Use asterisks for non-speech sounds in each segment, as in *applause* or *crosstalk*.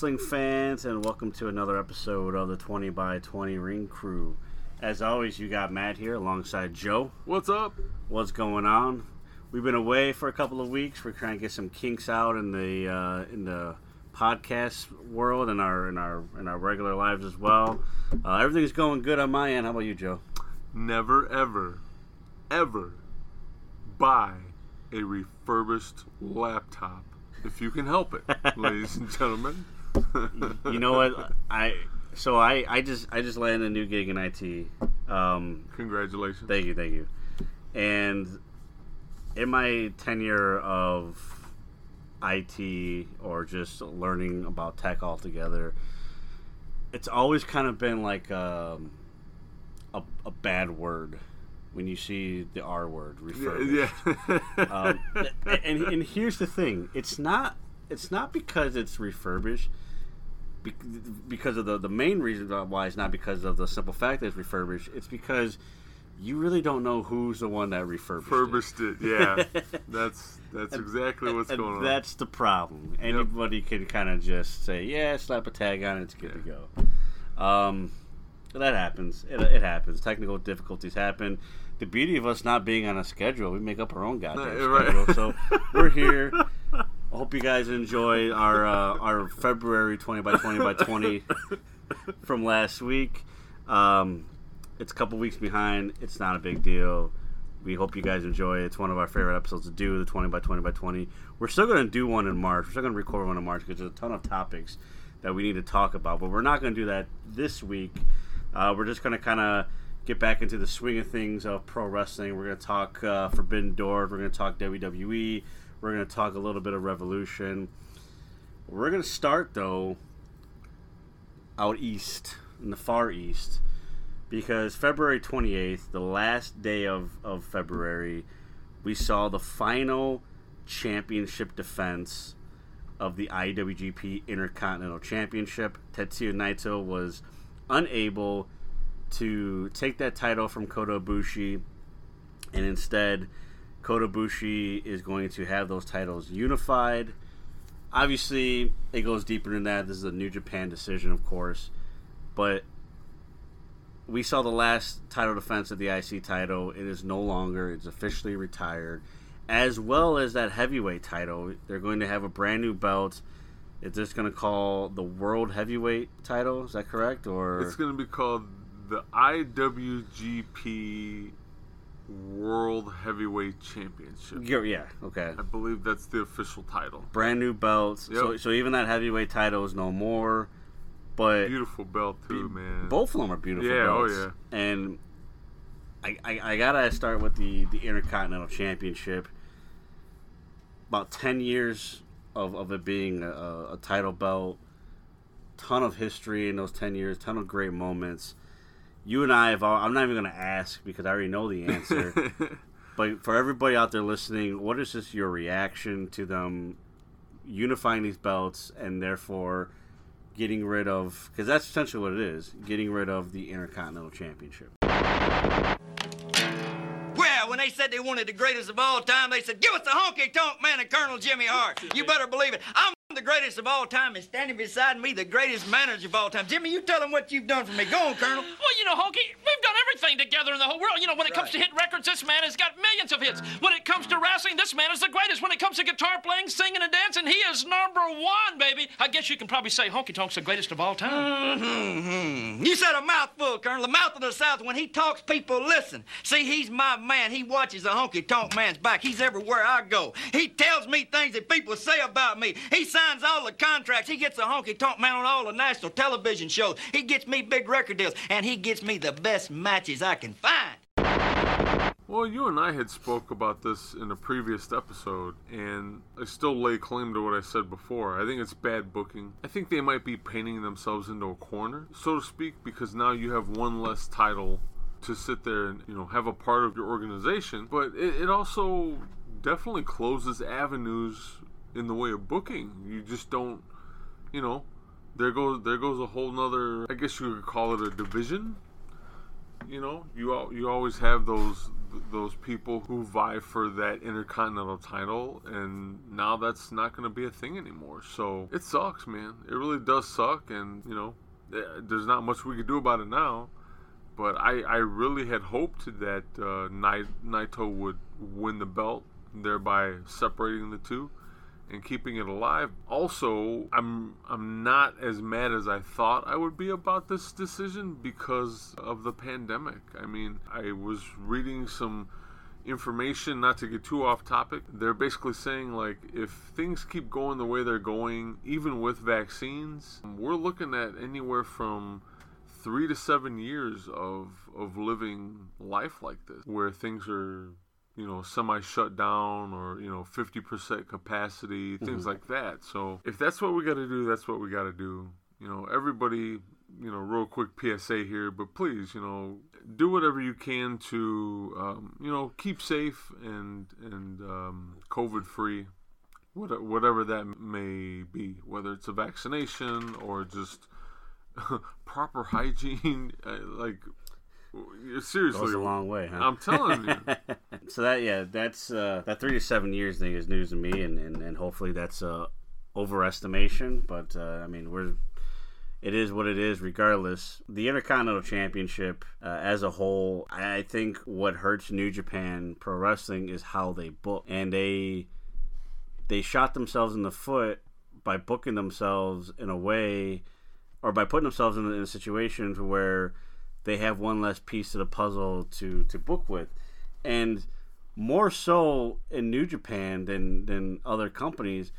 Wrestling fans, and welcome to another episode of the 20 by 20 Ring Crew. As always, you got Matt here alongside Joe. What's up? What's going on? We've been away for a couple of weeks. We're trying to get some kinks out in the uh, in the podcast world and our in our in our regular lives as well. Uh, everything's going good on my end. How about you, Joe? Never, ever, ever buy a refurbished laptop if you can help it, *laughs* ladies and gentlemen. You know what? I so I I just I just landed a new gig in IT. Um, Congratulations. Thank you, thank you. And in my tenure of IT or just learning about tech altogether, it's always kind of been like um, a, a bad word when you see the R word refurbished. yeah. Um, and, and here's the thing: it's not it's not because it's refurbished. Be- Because of the the main reason why it's not because of the simple fact that it's refurbished. It's because you really don't know who's the one that refurbished. it. Refurbished it. Yeah. *laughs* That's that's exactly what's And going on. That's the problem. Anybody can kind of just say, "Yeah, slap a tag on it, it's good to go." Um, that happens. It, it happens. Technical difficulties happen. The beauty of us not being on a schedule, we make up our own *laughs* goddamn Yeah, right. schedule. So we're here. *laughs* I hope you guys enjoyed our uh, our February twenty by twenty by twenty *laughs* from last week. Um, it's a couple weeks behind. It's not a big deal. We hope you guys enjoy. It's one of our favorite episodes to do, the 20 by 20 by 20. We're still going to do one in March. We're still going to record one in March because there's a ton of topics that we need to talk about. But we're not going to do that this week. Uh, we're just going to kind of get back into the swing of things of pro wrestling. We're going to talk uh, Forbidden Doors. We're going to talk WWE. We're going to talk a little bit of Revolution. We're going to start, though, out east, in the far east because February 28th, the last day of, of February, we saw the final championship defense of the IWGP Intercontinental Championship. Tetsuya Naito was unable to take that title from Kota Ibushi, and instead, Kota Ibushi is going to have those titles unified. Obviously, it goes deeper than that. This is a New Japan decision, of course, but we saw the last title defense of the IC title. It is no longer. It's officially retired, as well as that heavyweight title. They're going to have a brand new belt. It's just going to call the World Heavyweight title. Is that correct? Or it's going to be called the IWGP World Heavyweight Championship. Yeah, yeah, okay. I believe that's the official title. Brand new belts. So, Yep. so even that heavyweight title is no more. But Beautiful belt too, man. both of them are beautiful Yeah, oh, belts. And I, I, I gotta start with the, the Intercontinental Championship. About 10 years of, of it being a, a title belt. Ton of history in those 10 years, ton of great moments. You and I have all, I'm not even gonna ask because I already know the answer. *laughs* but for everybody out there listening, what is just your reaction to them unifying these belts and therefore getting rid of because that's essentially what it is getting rid of the intercontinental championship Well, when they said they wanted the greatest of all time, they said, give us the honky tonk man and Colonel Jimmy Hart. You better believe it. I'm the greatest of all time, and standing beside me, the greatest manager of all time. Jimmy, you tell them what you've done for me. Go on, Colonel. Well, you know, Honky, we've done everything together in the whole world. You know, when it comes to hit records, this man has got millions of hits. When it comes to wrestling, this man is the greatest. When it comes to guitar playing, singing, and dancing, he is number one, baby. I guess you can probably say Honky Tonk's the greatest of all time. Mm-hmm. You said a mouthful, Colonel. The mouth of the South. When he talks, people listen. See, he's my man. He watches the honky tonk man's back. He's everywhere I go. He tells me things that people say about me. He signs all the contracts. He gets the honky tonk man on all the national television shows. He gets me big record deals, and he gets me the best matches I can find. Well, you and I had spoke about this in a previous episode, and I still lay claim to what I said before. I think it's bad booking. I think they might be painting themselves into a corner, so to speak, because now you have one less title to sit there and you know have a part of your organization. But it, it also definitely closes avenues in the way of booking. You just don't, you know, there goes there goes a whole nother. I guess you could call it a division you know, you you always have those those people who vie for that intercontinental title, and now that's not going to be a thing anymore. So it sucks, man. It really does suck, and you know, there's not much we could do about it now. But I, I really had hoped that uh, Naito would win the belt, thereby separating the two and keeping it alive. Also, I'm I'm not as mad as I thought I would be about this decision because of the pandemic. I mean, I was reading some information not to get too off topic. They're basically saying like if things keep going the way they're going even with vaccines, we're looking at anywhere from 3 to 7 years of of living life like this where things are you know, semi shut down or, you know, 50% capacity, things mm-hmm. like that. So if that's what we got to do, that's what we got to do. You know, everybody, you know, real quick PSA here, but please, you know, do whatever you can to, um, you know, keep safe and, and um, COVID free, whatever that may be, whether it's a vaccination or just *laughs* proper hygiene. *laughs* like, Seriously, goes a long way. Huh? I'm telling you. *laughs* so that yeah, that's uh, that three to seven years thing is news to me, and and, and hopefully that's a overestimation. But uh, I mean, we're it is what it is. Regardless, the Intercontinental Championship uh, as a whole, I think what hurts New Japan Pro Wrestling is how they book, and they they shot themselves in the foot by booking themselves in a way, or by putting themselves in, in a situation where they have one less piece of the puzzle to to book with, and more so in New Japan than than other companies.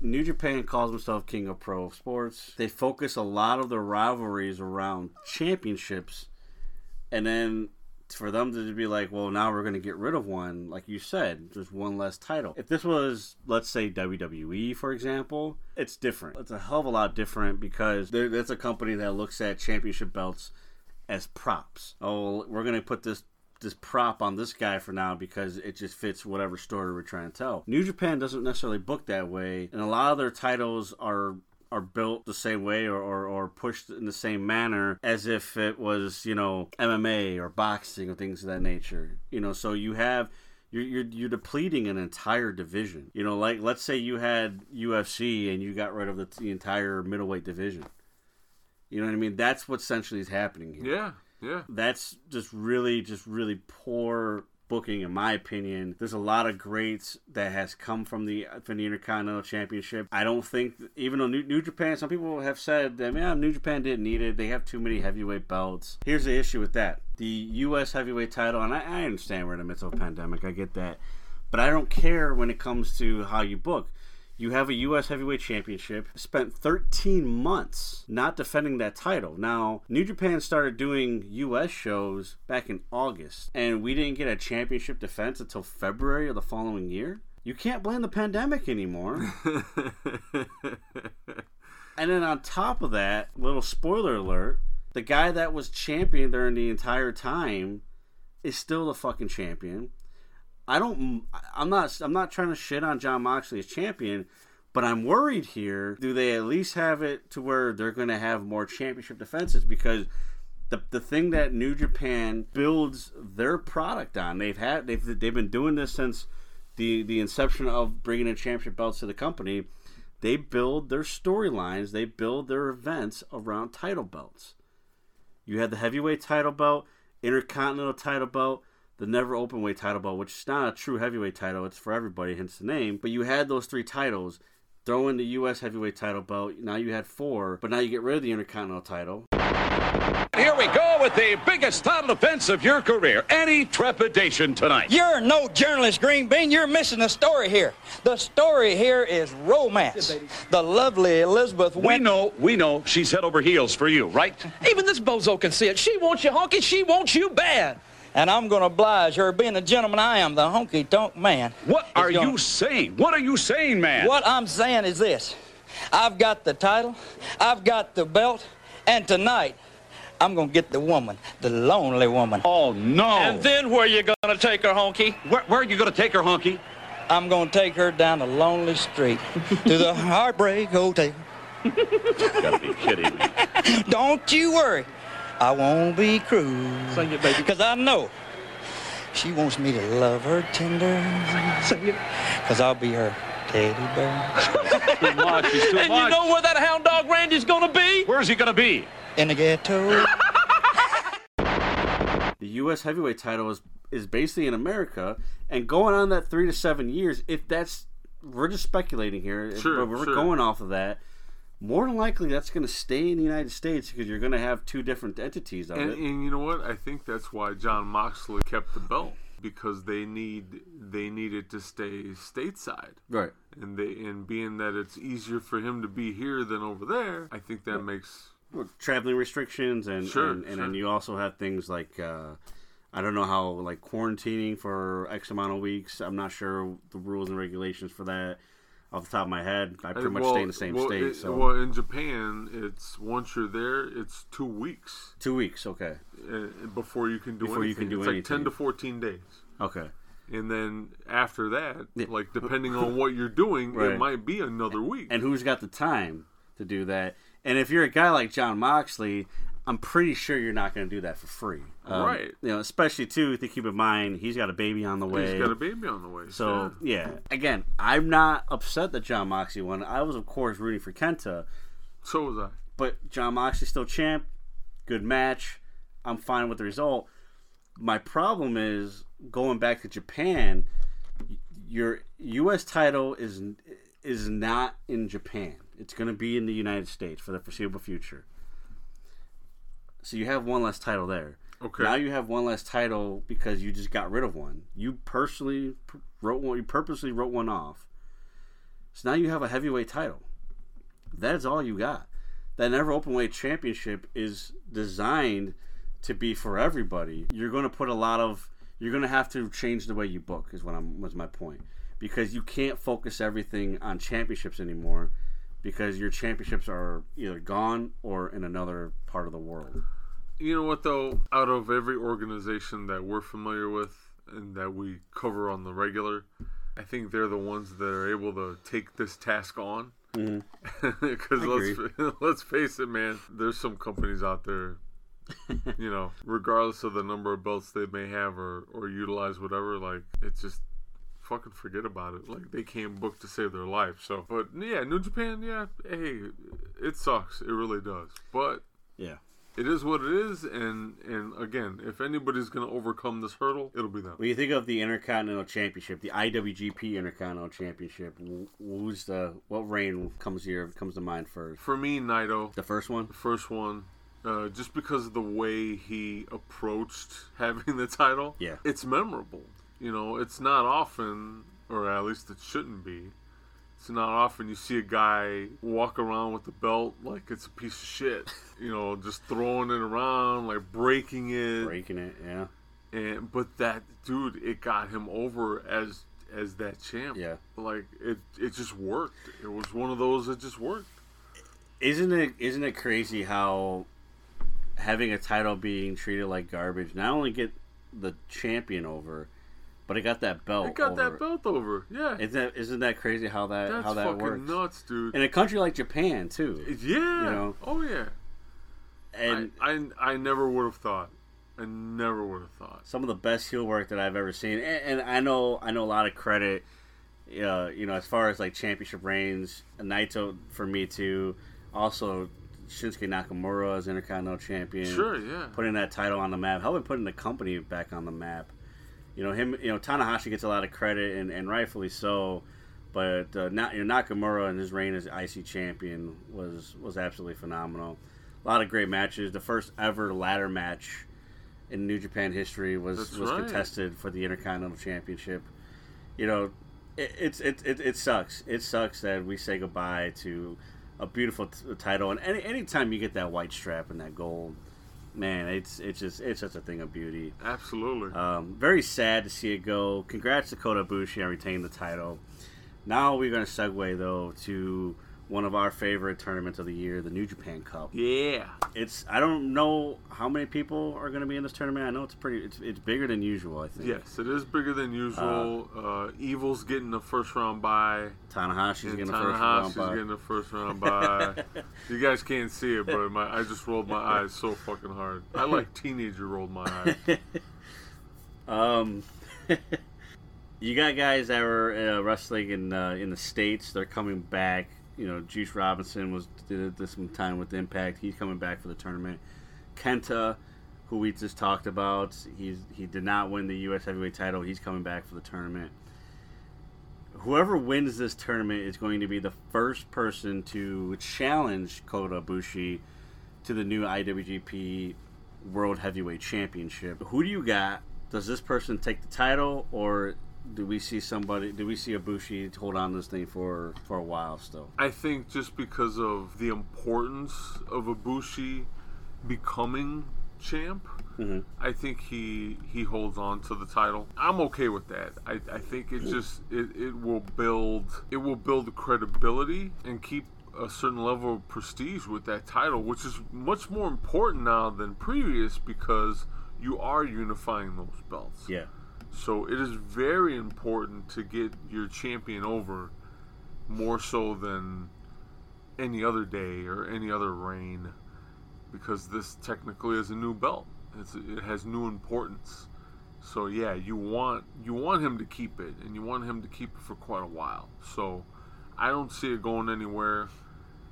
New Japan calls themselves King of Pro Sports. They focus a lot of their rivalries around championships, and then for them to be like, well, now we're going to get rid of one, like you said, just one less title. If this was, let's say, WWE, for example, it's different. It's a hell of a lot different because that's a company that looks at championship belts as props. Oh, we're gonna put this this prop on this guy for now because it just fits whatever story we're trying to tell. New Japan doesn't necessarily book that way, and a lot of their titles are are built the same way or, or, or, pushed in the same manner as if it was, you know, MMA or boxing or things of that nature. You know, so you have you're, you're, you're depleting an entire division. You know, like let's say you had UFC and you got rid of the, the entire middleweight division. You know what I mean? That's what essentially is happening here. Yeah, yeah. That's just really, just really poor booking, in my opinion. There's a lot of greats that has come from the from the Intercontinental Championship. I don't think, even though New, New Japan, some people have said that yeah, New Japan didn't need it. They have too many heavyweight belts. Here's the issue with that: the U.S. heavyweight title, and I, I understand we're in the midst of a pandemic. I get that, but I don't care when it comes to how you book you have a U.S. Heavyweight Championship, spent 13 months not defending that title. Now, New Japan started doing U.S. shows back in August, and we didn't get a championship defense until February of the following year. You can't blame the pandemic anymore. *laughs* and then on top of that, little spoiler alert, the guy that was champion during the entire time is still the fucking champion. I don't. I'm not. I'm not trying to shit on Jon Moxley as champion, but I'm worried here. Do they at least have it to where they're going to have more championship defenses? Because the the thing that New Japan builds their product on, they've had they've they've been doing this since the the inception of bringing in championship belts to the company. They build their storylines. They build their events around title belts. You had the heavyweight title belt, intercontinental title belt the never open weight title belt, which is not a true heavyweight title. It's for everybody, hence the name. But you had those three titles. Throw in the U.S. heavyweight title belt. Now you had four, but now you get rid of the Intercontinental title. Here we go with the biggest title defense of your career. Any trepidation tonight? You're no journalist, Green Bean. You're missing the story here. The story here is romance. The lovely Elizabeth went... We know, we know she's head over heels for you, right? Even this bozo can see it. She wants you honky. She wants you bad. And I'm gonna oblige her, being the gentleman I am, the honky tonk man. What is are gonna- you saying? What are you saying, man? What I'm saying is this I've got the title, I've got the belt, and tonight I'm gonna get the woman, the lonely woman. Oh, no. And then where you gonna take her, honky? where, where are you going to take her, honky? I'm gonna take her down the lonely street to the *laughs* Heartbreak Hotel. You gotta be kidding me. *laughs* Don't you worry, I won't be cruel. Sing it, baby. Cause I know she wants me to love her tender. Sing it. Cause I'll be her teddy bear Too much. He's too And much. you know where that hound dog Randy's gonna be? Where's he going to be? in the ghetto. *laughs* The U.S. heavyweight title is is basically in America, and going on that three to seven years. If that's we're just speculating here, if- Sure, but we're sure. going off of that. More than likely, that's going to stay in the United States because you're going to have two different entities of And, it. and you know what? I think that's why Jon Moxley kept the belt because they need they needed to stay stateside. Right. And they and being that it's easier for him to be here than over there, I think that makes Well, traveling restrictions and Sure, and, and sure. then you also have things like uh, I don't know how like quarantining for X amount of weeks. I'm not sure the rules and regulations for that off the top of my head. I pretty much well, stay in the same well, state. it- so well, in Japan, it's once you're there, it's two weeks two weeks. Okay. before you can do Before you anything. can do it's like ten to fourteen days. Okay. And then after that, Yeah. like depending on what you're doing, Right. it might be another week. And who's got the time to do that? And if you're a guy like Jon Moxley, I'm pretty sure you're not going to do that for free. Um, Right. You know, especially too to keep in mind he's got a baby on the way. He's got a baby on the way. So yeah, again, I'm not upset that Jon Moxley won. I was of course rooting for Kenta, so was I. but Jon Moxley's still champ. Good match. I'm fine with the result. My problem is going back to Japan. Your U.S. title is is not in Japan. It's going to be in the United States for the foreseeable future. So you have one less title there. Okay. Now you have one less title because you just got rid of one. You personally wrote one. You purposely wrote one off. So now you have a heavyweight title. That's all you got. That never open weight championship is designed to be for everybody. You're going to put a lot of. You're going to have to change the way you book. Is what I'm. Was my point. Because you can't focus everything on championships anymore. Because your championships are either gone or in another part of the world. You know what though? Out of every organization that we're familiar with and that we cover on the regular, I think they're the ones that are able to take this task on. Mm-hmm. *laughs* Because let's *laughs* let's face it, man. There's some companies out there, *laughs* you know, regardless of the number of belts they may have or or utilize whatever, like it's just fucking forget about it. Like they can't book to save their life. So, but yeah, New Japan, yeah, hey, it sucks. It really does. But Yeah. It is what it is, and and again, if anybody's gonna overcome this hurdle, it'll be them. When you think of the Intercontinental Championship, the IWGP Intercontinental Championship, who's the what reign comes here comes to mind first? For me, Naito, The first one. the first one, uh, just because of the way he approached *laughs* having the title, Yeah. it's memorable. You know, it's not often, or at least it shouldn't be. It's not often you see a guy walk around with the belt like it's a piece of shit. *laughs* You know, just throwing it around, like breaking it. Breaking it, yeah, and but that dude it got him over as as that champ Yeah. like it it just worked it was one of those that just worked isn't it? Isn't it crazy how having a title being treated like garbage not only get the champion over, but it got that belt. it got over. that belt over yeah Isn't that, isn't that crazy how that that's how that fucking works? nuts dude In a country like Japan too, yeah know, oh yeah and I, I i never would have thought i never would have thought some of the best heel work that I've ever seen. And, and I know I know a lot of credit. Uh, you know, as far as like championship reigns, Naito for me too. Also, Shinsuke Nakamura as Intercontinental Champion. sure yeah Putting that title on the map, helping putting the company back on the map. You know him. You know Tanahashi gets a lot of credit, and, and rightfully so. But uh, not, you know, Nakamura and his reign as IC champion was was absolutely phenomenal. A lot of great matches. The first ever ladder match in New Japan history was That's was right. contested for the Intercontinental Championship. You know, it, it's it, it it sucks. It sucks that we say goodbye to a beautiful t- title. And any anytime you get that white strap and that gold, man, it's it's just it's such a thing of beauty. Absolutely. Um, very sad to see it go. Congrats to Kota Ibushi on retaining the title. Now we're going to segue though to one of our favorite tournaments of the year, the New Japan Cup. yeah. It's I don't know how many people are going to be in this tournament. I know it's pretty it's, it's bigger than usual. I think. Yes, it is bigger than usual. Uh, Evil's getting the first round bye. Tanahashi's getting the first round. Tanahashi's bye. getting the first round bye. *laughs* you guys can't see it, but my I just rolled my eyes so fucking hard. I like *laughs* teenager rolled my eyes. *laughs* Um, you got guys that were uh, wrestling in uh, in the states. They're coming back. You know, Juice Robinson was did this some time with Impact. He's coming back for the tournament. Kenta, who we just talked about, he's he did not win the U.S. Heavyweight title. He's coming back for the tournament. Whoever wins this tournament is going to be the first person to challenge Kota Ibushi to the new IWGP World Heavyweight Championship. Who do you got? Does this person take the title, or do we see somebody? Do we see Ibushi hold on to this thing for for a while still? I think just because of the importance of Ibushi becoming champ, mm-hmm. I think he he holds on to the title. I'm okay with that. I, I think it just it, it will build it will build credibility and keep a certain level of prestige with that title, which is much more important now than previous because you are unifying those belts. Yeah, So it is very important to get your champion over more so than any other day or any other reign because this technically is a new belt. It's, it has new importance. So yeah, you want you want him to keep it and you want him to keep it for quite a while. So I don't see it going anywhere.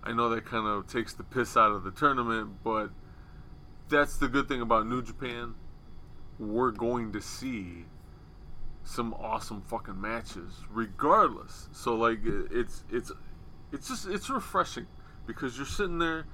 I know that kind of takes the piss out of the tournament, but that's the good thing about New Japan. We're going to see some awesome fucking matches regardless. So like it's it's it's just it's refreshing because you're sitting there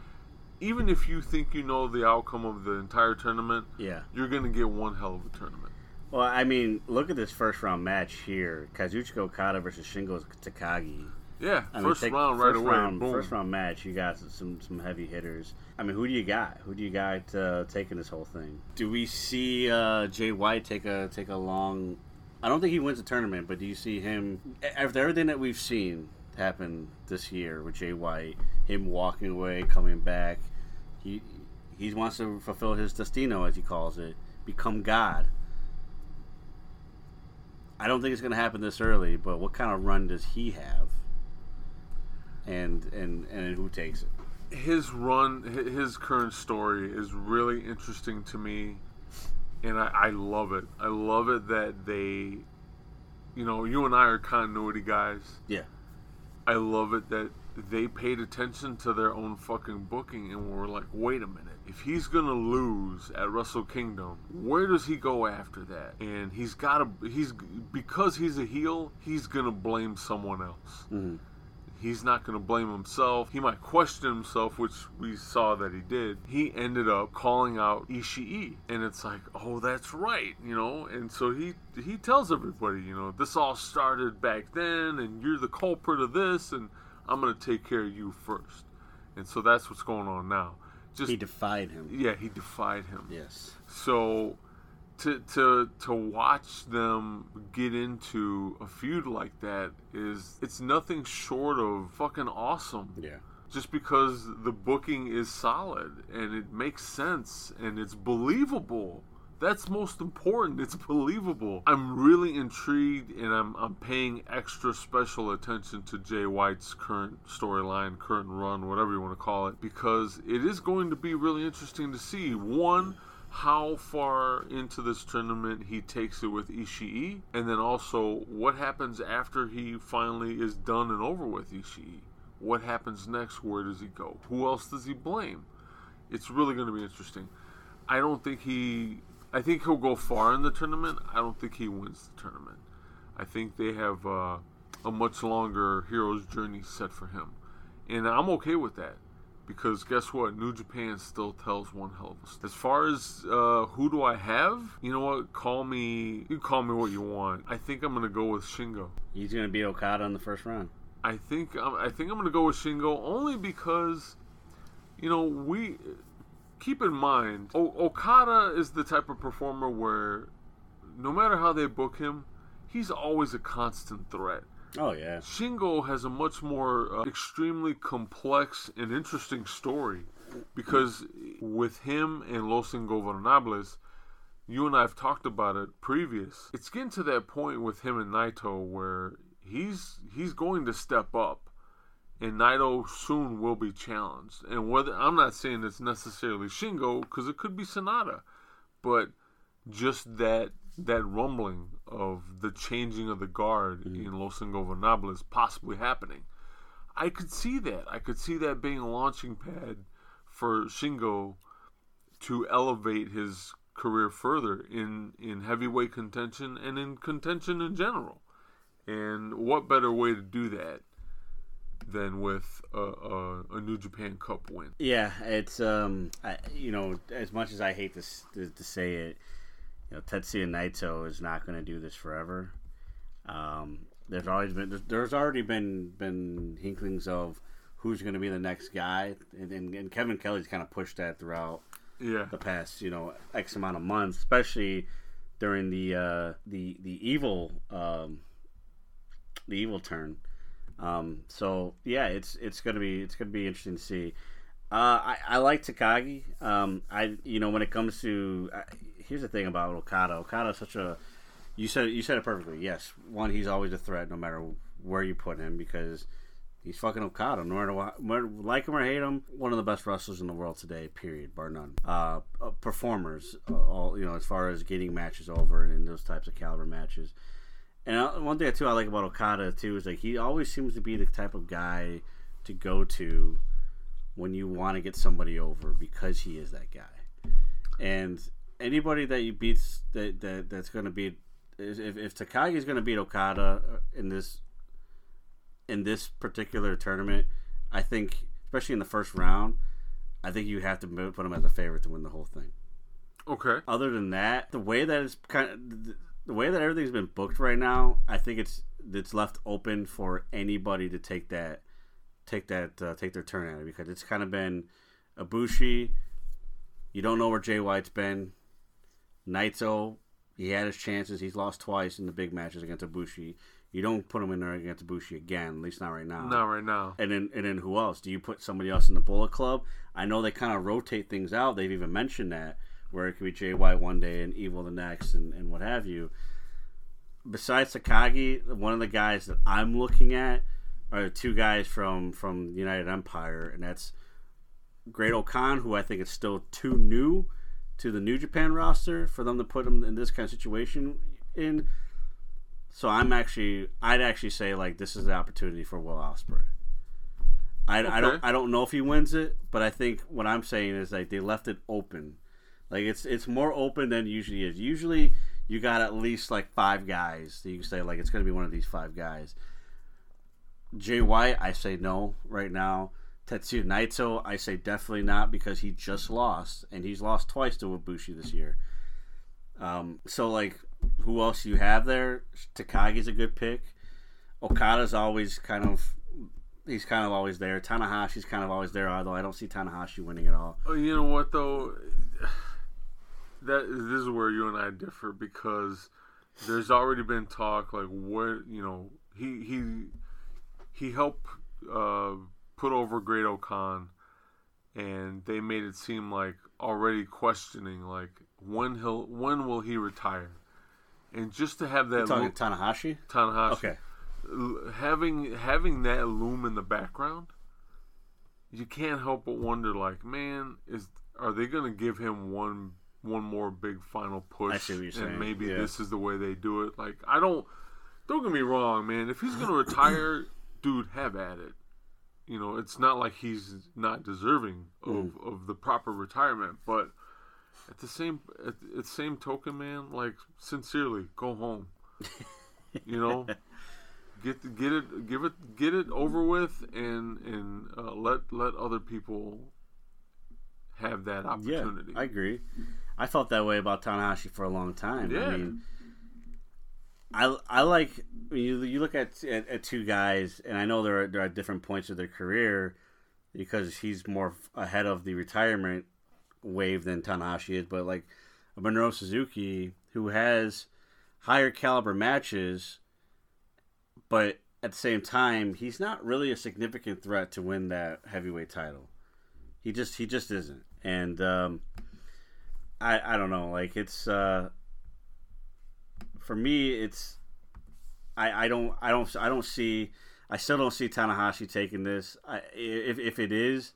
even if you think you know the outcome of the entire tournament, yeah. you're going to get one hell of a tournament. Well, I mean, look at this first round match here: Kazuchika Okada versus Shingo Takagi. Yeah, I mean, first take- round right first away. Round, boom. First round match, you got some some heavy hitters. I mean, who do you got? Who do you got uh, taking this whole thing? Do we see uh, Jay White take a take a long? I don't think he wins the tournament, but do you see him after everything that we've seen happen this year with Jay White, him walking away, coming back? He he wants to fulfill his destino, as he calls it, become God. I don't think it's going to happen this early, but what kind of run does he have? And and and who takes it? his run, his current story is really interesting to me, and I, I love it. I love it that they, you know, you and I are continuity guys. Yeah. I love it that they paid attention to their own fucking booking and were like, wait a minute, if he's gonna lose at Wrestle Kingdom, where does he go after that? And he's gotta, he's because he's a heel, he's gonna blame someone else. Mm-hmm. He's not going to blame himself. He might question himself, which we saw that he did. He ended up calling out Ishii, and it's like, oh, that's right, you know. And so he he tells everybody, you know, this all started back then, and you're the culprit of this, and I'm going to take care of you first. And so that's what's going on now. Just He defied him. yeah, he defied him. Yes. So to to to watch them get into a feud like that is it's nothing short of fucking awesome. Yeah. Just because the booking is solid and it makes sense and it's believable. That's most important. It's believable. I'm really intrigued and I'm, I'm paying extra special attention to Jay White's current storyline, current run, whatever you want to call it, because it is going to be really interesting to see. One, how far into this tournament he takes it with Ishii, and then also what happens after he finally is done and over with Ishii. What happens next? Where does he go? Who else does he blame? It's really going to be interesting. I don't think he. I think he'll go far in the tournament. I don't think he wins the tournament. I think they have uh, a much longer hero's journey set for him, and I'm okay with that because guess what? New Japan still tells one hell of a story. As far as uh, who do I have, you know what? Call me. You can call me what you want. I think I'm gonna go with Shingo. He's going to beat Okada in the first round. I think I'm, I think I'm gonna go with Shingo only because, you know, we keep in mind, o- Okada is the type of performer where no matter how they book him, he's always a constant threat. Oh yeah. Shingo has a much more uh, extremely complex and interesting story because with him and Los Ingobernables, you and I have talked about it previous. It's getting to that point with him and Naito where he's he's going to step up, and Naito soon will be challenged. And whether I'm not saying it's necessarily Shingo because it could be Sanada, but just that that rumbling of the changing of the guard in Los Ingobernables possibly happening. I could see that. I could see that being a launching pad for Shingo to elevate his career further in, in heavyweight contention and in contention in general. And what better way to do that than with a, a, a New Japan Cup win? Yeah, it's um, I, you know, as much as I hate to to, to say it, you know, Tetsuya Naito is not going to do this forever. Um, there's always been there's, already been been hinklings of who's going to be the next guy, and, and, and Kevin Kelly's kind of pushed that throughout Yeah. the past you know X amount of months, especially during the uh, the the evil um, the evil turn. Um, so yeah, it's it's gonna be it's gonna be interesting to see. Uh, I, I like Takagi. Um, I you know when it comes to uh, here's the thing about Okada. Okada is such a you said you said it perfectly. Yes, one he's always a threat no matter where you put him because he's fucking Okada. No matter like him or hate him, one of the best wrestlers in the world today. Period, bar none. Uh, uh, performers, uh, all you know, as far as getting matches over and in those types of caliber matches. And uh, one thing too I like about Okada too is like he always seems to be the type of guy to go to when you want to get somebody over because he is that guy. And anybody that you beats that, that that's going to beat if if Takagi is going to beat Okada uh, in this in this particular tournament, I think especially in the first round, I think you have to put him as a favorite to win the whole thing Okay. other than that, the way that it's kind of the way that everything's been booked right now, I think it's it's left open for anybody to take that take that uh, take their turn at it because it's kind of been Ibushi. You don't know where Jay White's been. Naito, he had his chances. He's lost twice in the big matches against Ibushi. You don't put him in there against Ibushi again, at least not right now. Not right now. And then and then who else? Do you put somebody else in the Bullet Club? I know they kind of rotate things out. They've even mentioned that where it could be Jay White one day and Evil the next, and, and what have you. Besides Takagi, one of the guys that I'm looking at are two guys from from United Empire, and that's Great-O-Khan, who I think is still too new to the New Japan roster for them to put him in this kind of situation in. So I'm actually, I'd actually say like this is the opportunity for Will Ospreay. I, I don't, I don't know if he wins it, but I think what I'm saying is like they left it open. Like it's, it's more open than usually is. Usually you got at least like five guys that you can say like it's going to be one of these five guys. Jay White, I say no right now. Tetsuya Naito, I say definitely not because he just lost, and he's lost twice to Ibushi this year. Um, so like, who else you have there? Takagi's a good pick. Okada's always kind of, he's kind of always there. Tanahashi's kind of always there, although I don't see Tanahashi winning at all. Oh, you know what though? *sighs* That this is where you and I differ because there's already been talk like what you know he he he helped uh, put over Great-O-Khan, and they made it seem like already questioning like when he'll when will he retire, and just to have that You're talking lo- Tanahashi? Tanahashi Okay. l- having having that loom in the background, you can't help but wonder, like, man, is are they going to give him one one more big final push? I see what you're saying, And maybe yeah. this is the way they do it. Like, I don't. Don't get me wrong, man. If he's going to retire, *clears throat* dude, have at it. You know, it's not like he's not deserving of, Mm. of the proper retirement, but at the same at, at the same token, man, like sincerely, go home. *laughs* you know, get get it give it get it over with and and uh, let let other people have that opportunity. Yeah. I agree. I felt that way about Tanahashi for a long time. Yeah. I mean, I, I like you you look at, at at two guys, and I know they're they're at different points of their career because he's more ahead of the retirement wave than Tanahashi is, but like a Minoru Suzuki who has higher caliber matches, but at the same time, he's not really a significant threat to win that heavyweight title. He just he just isn't, and um, I I don't know. Like it's uh, for me, it's I I don't I don't I don't see I still don't see Tanahashi taking this. I, if if it is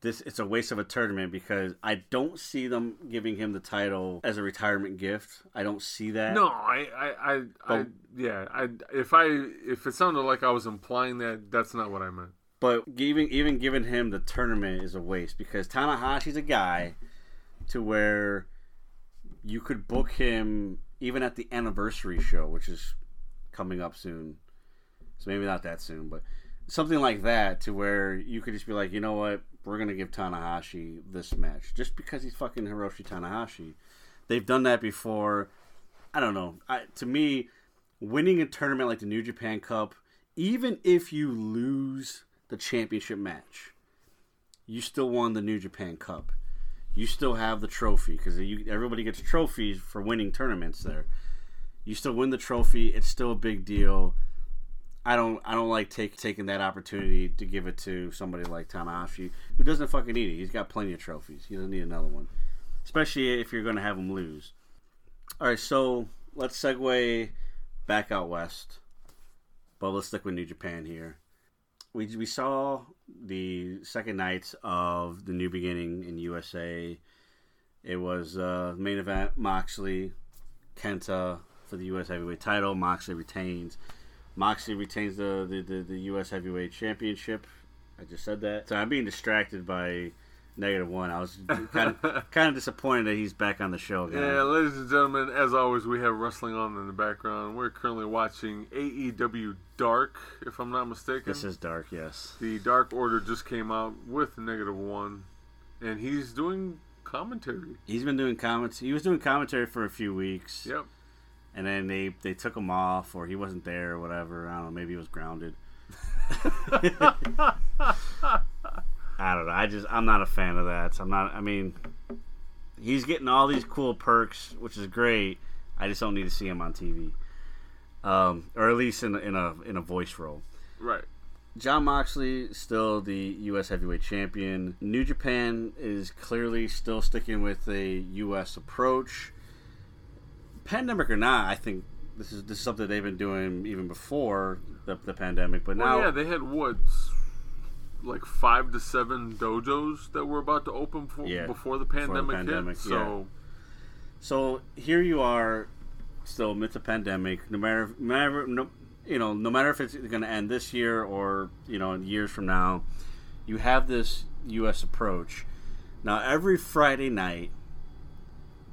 this, it's a waste of a tournament because I don't see them giving him the title as a retirement gift. I don't see that. No, I, I, I, I yeah, I, if I, if it sounded like I was implying that, that's not what I meant. But even even giving him the tournament is a waste because Tanahashi's a guy to where you could book him even at the anniversary show, which is coming up soon. So maybe not that soon, but something like that to where you could just be like, you know what, we're gonna give Tanahashi this match just because he's fucking Hiroshi Tanahashi. They've done that before. I don't know. I, to me, winning a tournament like the New Japan Cup, even if you lose the championship match, you still won the New Japan Cup. You still have the trophy because everybody gets trophies for winning tournaments there. You still win the trophy. It's still a big deal. I don't I don't like take, taking that opportunity to give it to somebody like Tanahashi who doesn't fucking need it. He's got plenty of trophies. He doesn't need another one, especially if you're going to have him lose. All right, so let's segue back out west, but let's stick with New Japan here. We we saw the second night of the New Beginning in USA. It was uh, main event Moxley, Kenta for the U.S. Heavyweight title. Moxley retains. Moxley retains the, the, the, the U.S. Heavyweight Championship. I just said that. So I'm being distracted by negative one. I was kind of, *laughs* kind of disappointed that he's back on the show again. Yeah, ladies and gentlemen, as always, we have wrestling on in the background. We're currently watching AEW Dark, if I'm not mistaken. This is dark, yes. the Dark Order just came out with negative one, and he's doing commentary. He's been doing comments. He was doing commentary for a few weeks. Yep. and then they they took him off or he wasn't there or whatever. I don't know. Maybe he was grounded. *laughs* *laughs* I don't know. I just I'm not a fan of that. So I'm not. I mean, he's getting all these cool perks, which is great. I just don't need to see him on TV, um, or at least in a, in a in a voice role. Right. Jon Moxley still the U.S. Heavyweight Champion. New Japan is clearly still sticking with a U.S. approach. Pandemic or not, I think this is this is something they've been doing even before the, the pandemic. But Well, now, yeah, they had what, like five to seven dojos that were about to open for, Yeah, before the before the pandemic, pandemic, hit. So, so here you are, still amidst a pandemic. No matter, no matter no, you know, no matter if it's going to end this year or you know, in years from now, you have this U.S. approach. Now, every Friday night,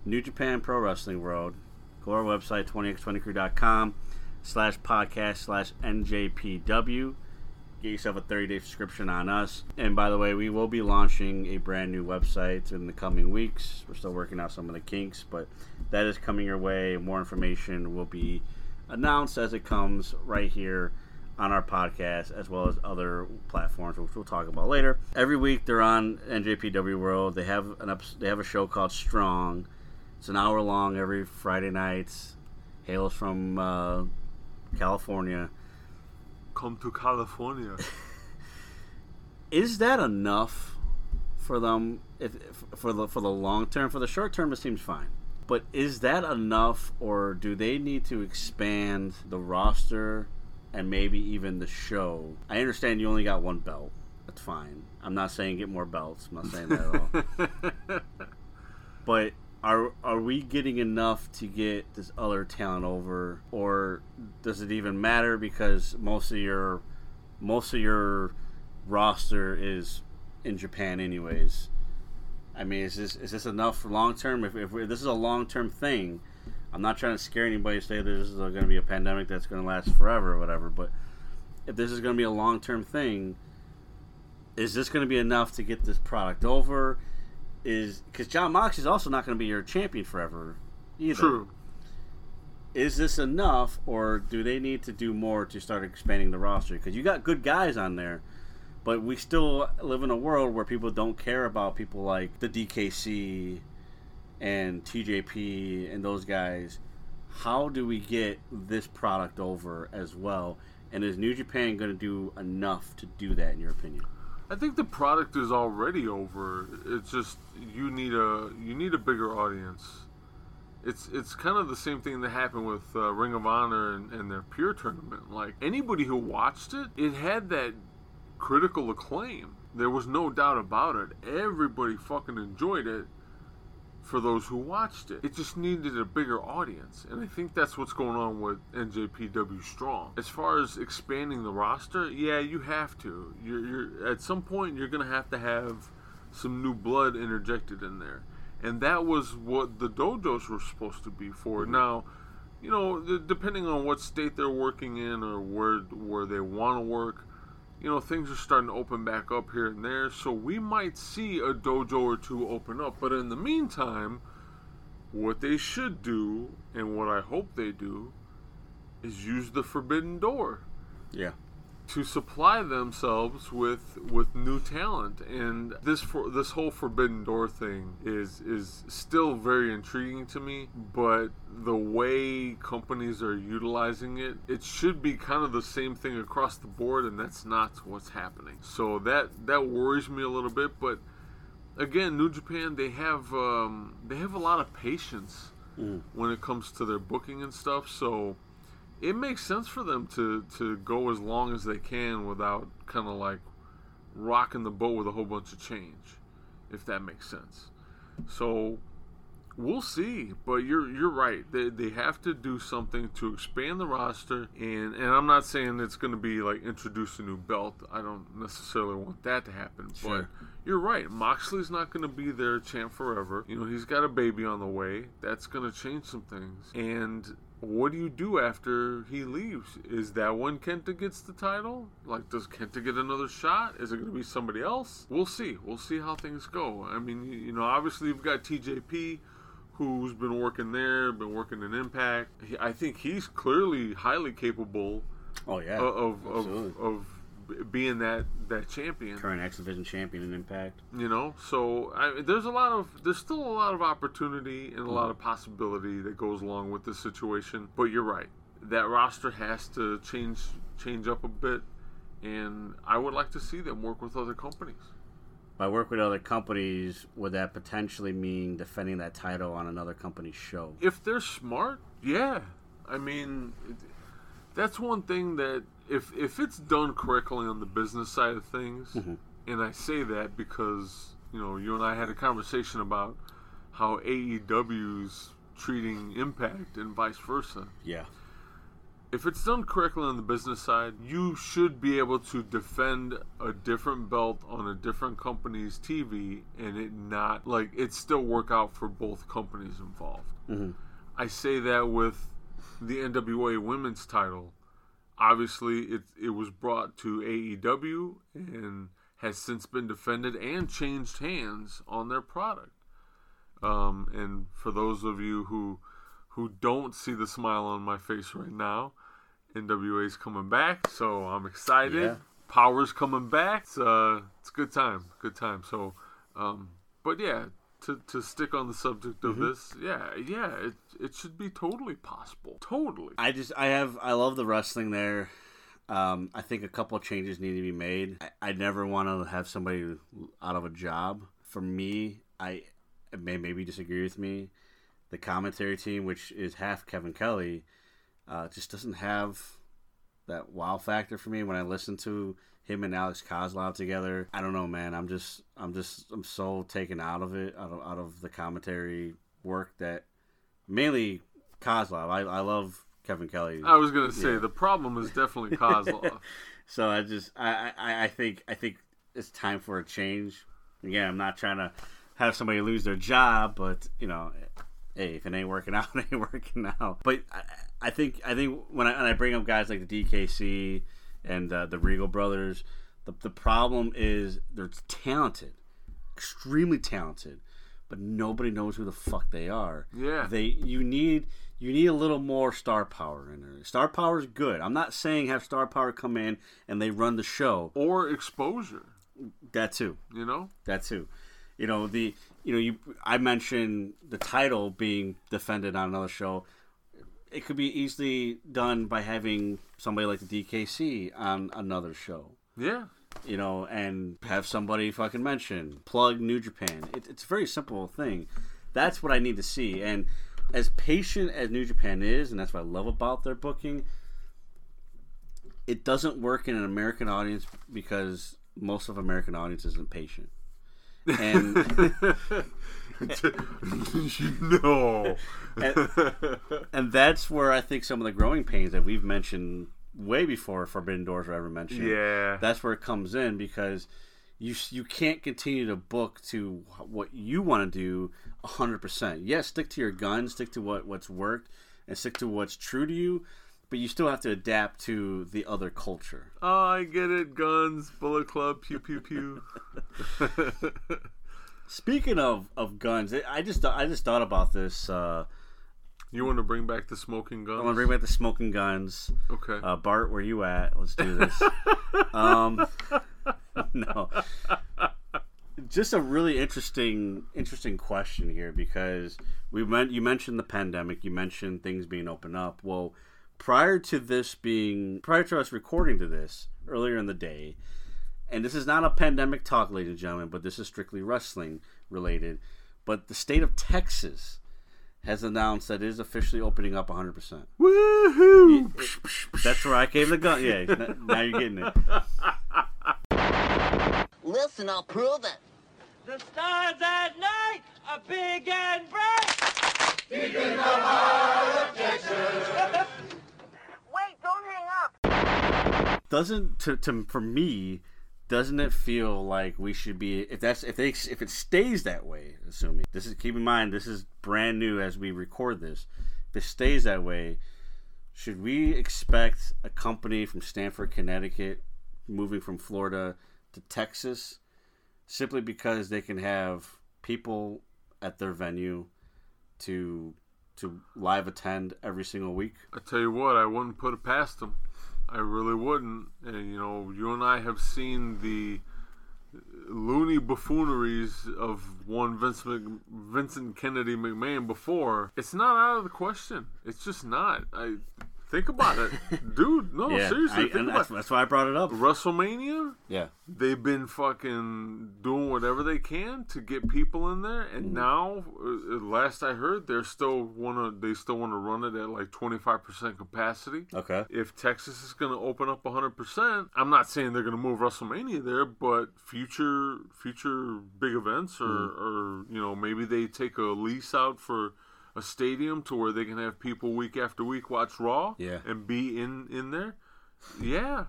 New Japan Pro Wrestling World, go to our website, 20x20crew.com slash podcast slash NJPW. Get yourself a 30 day subscription on us. And by the way, we will be launching a brand new website in the coming weeks. We're still working out some of the kinks, but that is coming your way. More information will be announced as it comes right here on our podcast as well as other platforms which we'll talk about later. Every week they're on NJPW World. They have an episode, they have a show called Strong. It's an hour long every Friday night. Hails from uh, California. Come to California. *laughs* Is that enough for them if, if for the for the long term? For the short term, it seems fine. But is that enough, or do they need to expand the roster and maybe even the show? I understand you only got one belt. That's fine. I'm not saying get more belts. I'm not saying that at all. *laughs* but are are we getting enough to get this other talent over, or does it even matter because most of your most of your roster is in Japan anyways? I mean, is this is this enough for long term? If, if this is a long term thing, I'm not trying to scare anybody say this is going to be a pandemic that's going to last forever or whatever. But if this is going to be a long term thing, is this going to be enough to get this product over? Is because Jon Mox is also not going to be your champion forever either. True. Is this enough, or do they need to do more to start expanding the roster? Because you got good guys on there, But we still live in a world where people don't care about people like the DKC and TJP and those guys. How do we get this product over as well? And is New Japan going to do enough to do that, in your opinion? I think the product is already over. It's just you need a you need a bigger audience. It's it's kind of the same thing that happened with uh, Ring of Honor and, and their Pure tournament. Like anybody who watched it, it had that critical acclaim. There was no doubt about it. Everybody fucking enjoyed it for those who watched it. It just needed a bigger audience, and I think that's what's going on with NJPW Strong. As far as expanding the roster, yeah, you have to. You're, you're at some point you're gonna have to have some new blood interjected in there, and that was what the dojos were supposed to be for. Mm-hmm. Now. You know, depending on what state they're working in or where where they want to work, you know, things are starting to open back up here and there. So we might see a dojo or two open up. But in the meantime, what they should do, and what I hope they do, is use the forbidden door Yeah. To supply themselves with with new talent. And this for this whole forbidden door thing is is still very intriguing to me but the way companies are utilizing it it should be kind of the same thing across the board and that's not what's happening. So that that worries me a little bit but again new japan they have um, they have a lot of patience when it comes to their booking and stuff so it makes sense for them to to go as long as they can without kind of like rocking the boat with a whole bunch of change, if that makes sense. So we'll see, but you're you're right. They they have to do something to expand the roster, and and I'm not saying it's going to be like introduce a new belt. I don't necessarily want that to happen, Sure. but. You're right. Moxley's not going to be their champ forever. You know, he's got a baby on the way. That's going to change some things. And what do you do after he leaves? Is that when Kenta gets the title? Like, does Kenta get another shot? Is it going to be somebody else? We'll see. We'll see how things go. I mean, you, know, obviously you've got TJP, who's been working there, been working in Impact. He, I think he's clearly highly capable Oh yeah. of of, of, of being that that champion. Current X Division champion in Impact. You know, so I, there's a lot of there's still a lot of opportunity and a lot of mm. possibility that goes along with this situation. But you're right, that roster has to change change up a bit, and I would like to see them work with other companies. By work with other companies, would that potentially mean defending that title on another company's show? If they're smart, yeah. I mean, that's one thing that if if it's done correctly on the business side of things, mm-hmm. and I say that because you know you and I had a conversation about how AEW's treating Impact and vice versa. Yeah. If it's done correctly on the business side, you should be able to defend a different belt on a different company's TV and it not like it still work out for both companies involved. Mm-hmm. I say that with the NWA Women's title. Obviously, it it was brought to AEW and has since been defended and changed hands on their product. Um, and for those of you who who don't see the smile on my face right now, NWA's coming back, so I'm excited. Yeah. Power's coming back. It's uh, it's a good time, good time. So, um, but yeah, to, to stick on the subject of this, yeah, yeah, it it should be totally possible, totally. I just I have I love the wrestling there. Um, I think a couple of changes need to be made. I, I never want to have somebody out of a job. For me, I may maybe disagree with me. The commentary team, which is half Kevin Kelly, uh, just doesn't have that wow factor for me when I listen to him and Alex Koslov together. I don't know, man. I'm just I'm just I'm so taken out of it, out of out of the commentary work that mainly Koslov. I, I love Kevin Kelly. I was gonna say Yeah. the problem is definitely *laughs* Koslov. So I just I, I I think I think it's time for a change. Again, I'm not trying to have somebody lose their job, but you know, hey, if it ain't working *laughs* out, it ain't working out. But I, I think I think when I, when I bring up guys like the DKC and uh, the Regal brothers, the the problem is they're talented, extremely talented, but nobody knows who the fuck they are. Yeah. They you need you need a little more star power in there. Star power is good. I'm not saying have star power come in and they run the show. Or exposure, That too. you know? That too. You know the you know you I mentioned the title being defended on another show. It could be easily done by having somebody like the DKC on another show. Yeah. You know, and have somebody fucking mention plug New Japan. It, it's a very simple thing. That's what I need to see. And as patient as New Japan is, and that's what I love about their booking, it doesn't work in an American audience because most of American audience isn't patient. And *laughs* no. and, and that's where I think some of the growing pains that we've mentioned way before Forbidden Doors were ever mentioned. Yeah. that's where it comes in because you you can't continue to book to what you want to do hundred percent. Yes, stick to your guns, stick to what what's worked, and stick to what's true to you. But you still have to adapt to the other culture. Oh, I get it. Guns, Bullet Club, pew pew pew. *laughs* Speaking of, of guns, I just I just thought about this. Uh, You want to bring back the smoking guns? I want to bring back the smoking guns. Okay. Uh, Bart, where you at? Let's do this. *laughs* um, *laughs* no, just a really interesting, interesting question here because we meant you mentioned the pandemic, you mentioned things being open up. Well, prior to this being, prior to us recording to this earlier in the day, and this is not a pandemic talk, ladies and gentlemen, but this is strictly wrestling related. But the state of Texas has announced that it is officially opening up 100%. Woohoo! That's where I came the gun. Yeah, now you're getting it. Listen, I'll prove it. The stars at night are big and bright. *laughs* Wait, don't hang up. Doesn't to, to for me, doesn't it feel like we should be if that's if they if it stays that way, assuming this is keep in mind this is brand new as we record this. If it stays that way, should we expect a company from Stamford, Connecticut, moving from Florida to Texas, simply because they can have people at their venue to to live attend every single week? I tell you what, I wouldn't put it past them. I really wouldn't. And you know, you and I have seen the loony buffooneries of one Vincent, Mc- Vincent Kennedy McMahon before. It's not out of the question. It's just not. I think about it, *laughs* dude. No, yeah, seriously, I, think about that's, that's why I brought it up. WrestleMania. Yeah. they've been fucking doing whatever they can to get people in there and Mm-hmm. now uh, last i heard they're still want to they still want to run it at like 25% capacity Okay. if texas is going to open up 100% i'm not saying they're going to move wrestlemania there but future future big events or, Mm-hmm. or you know maybe they take a lease out for a stadium to where they can have people week after week watch raw Yeah. and be in in there yeah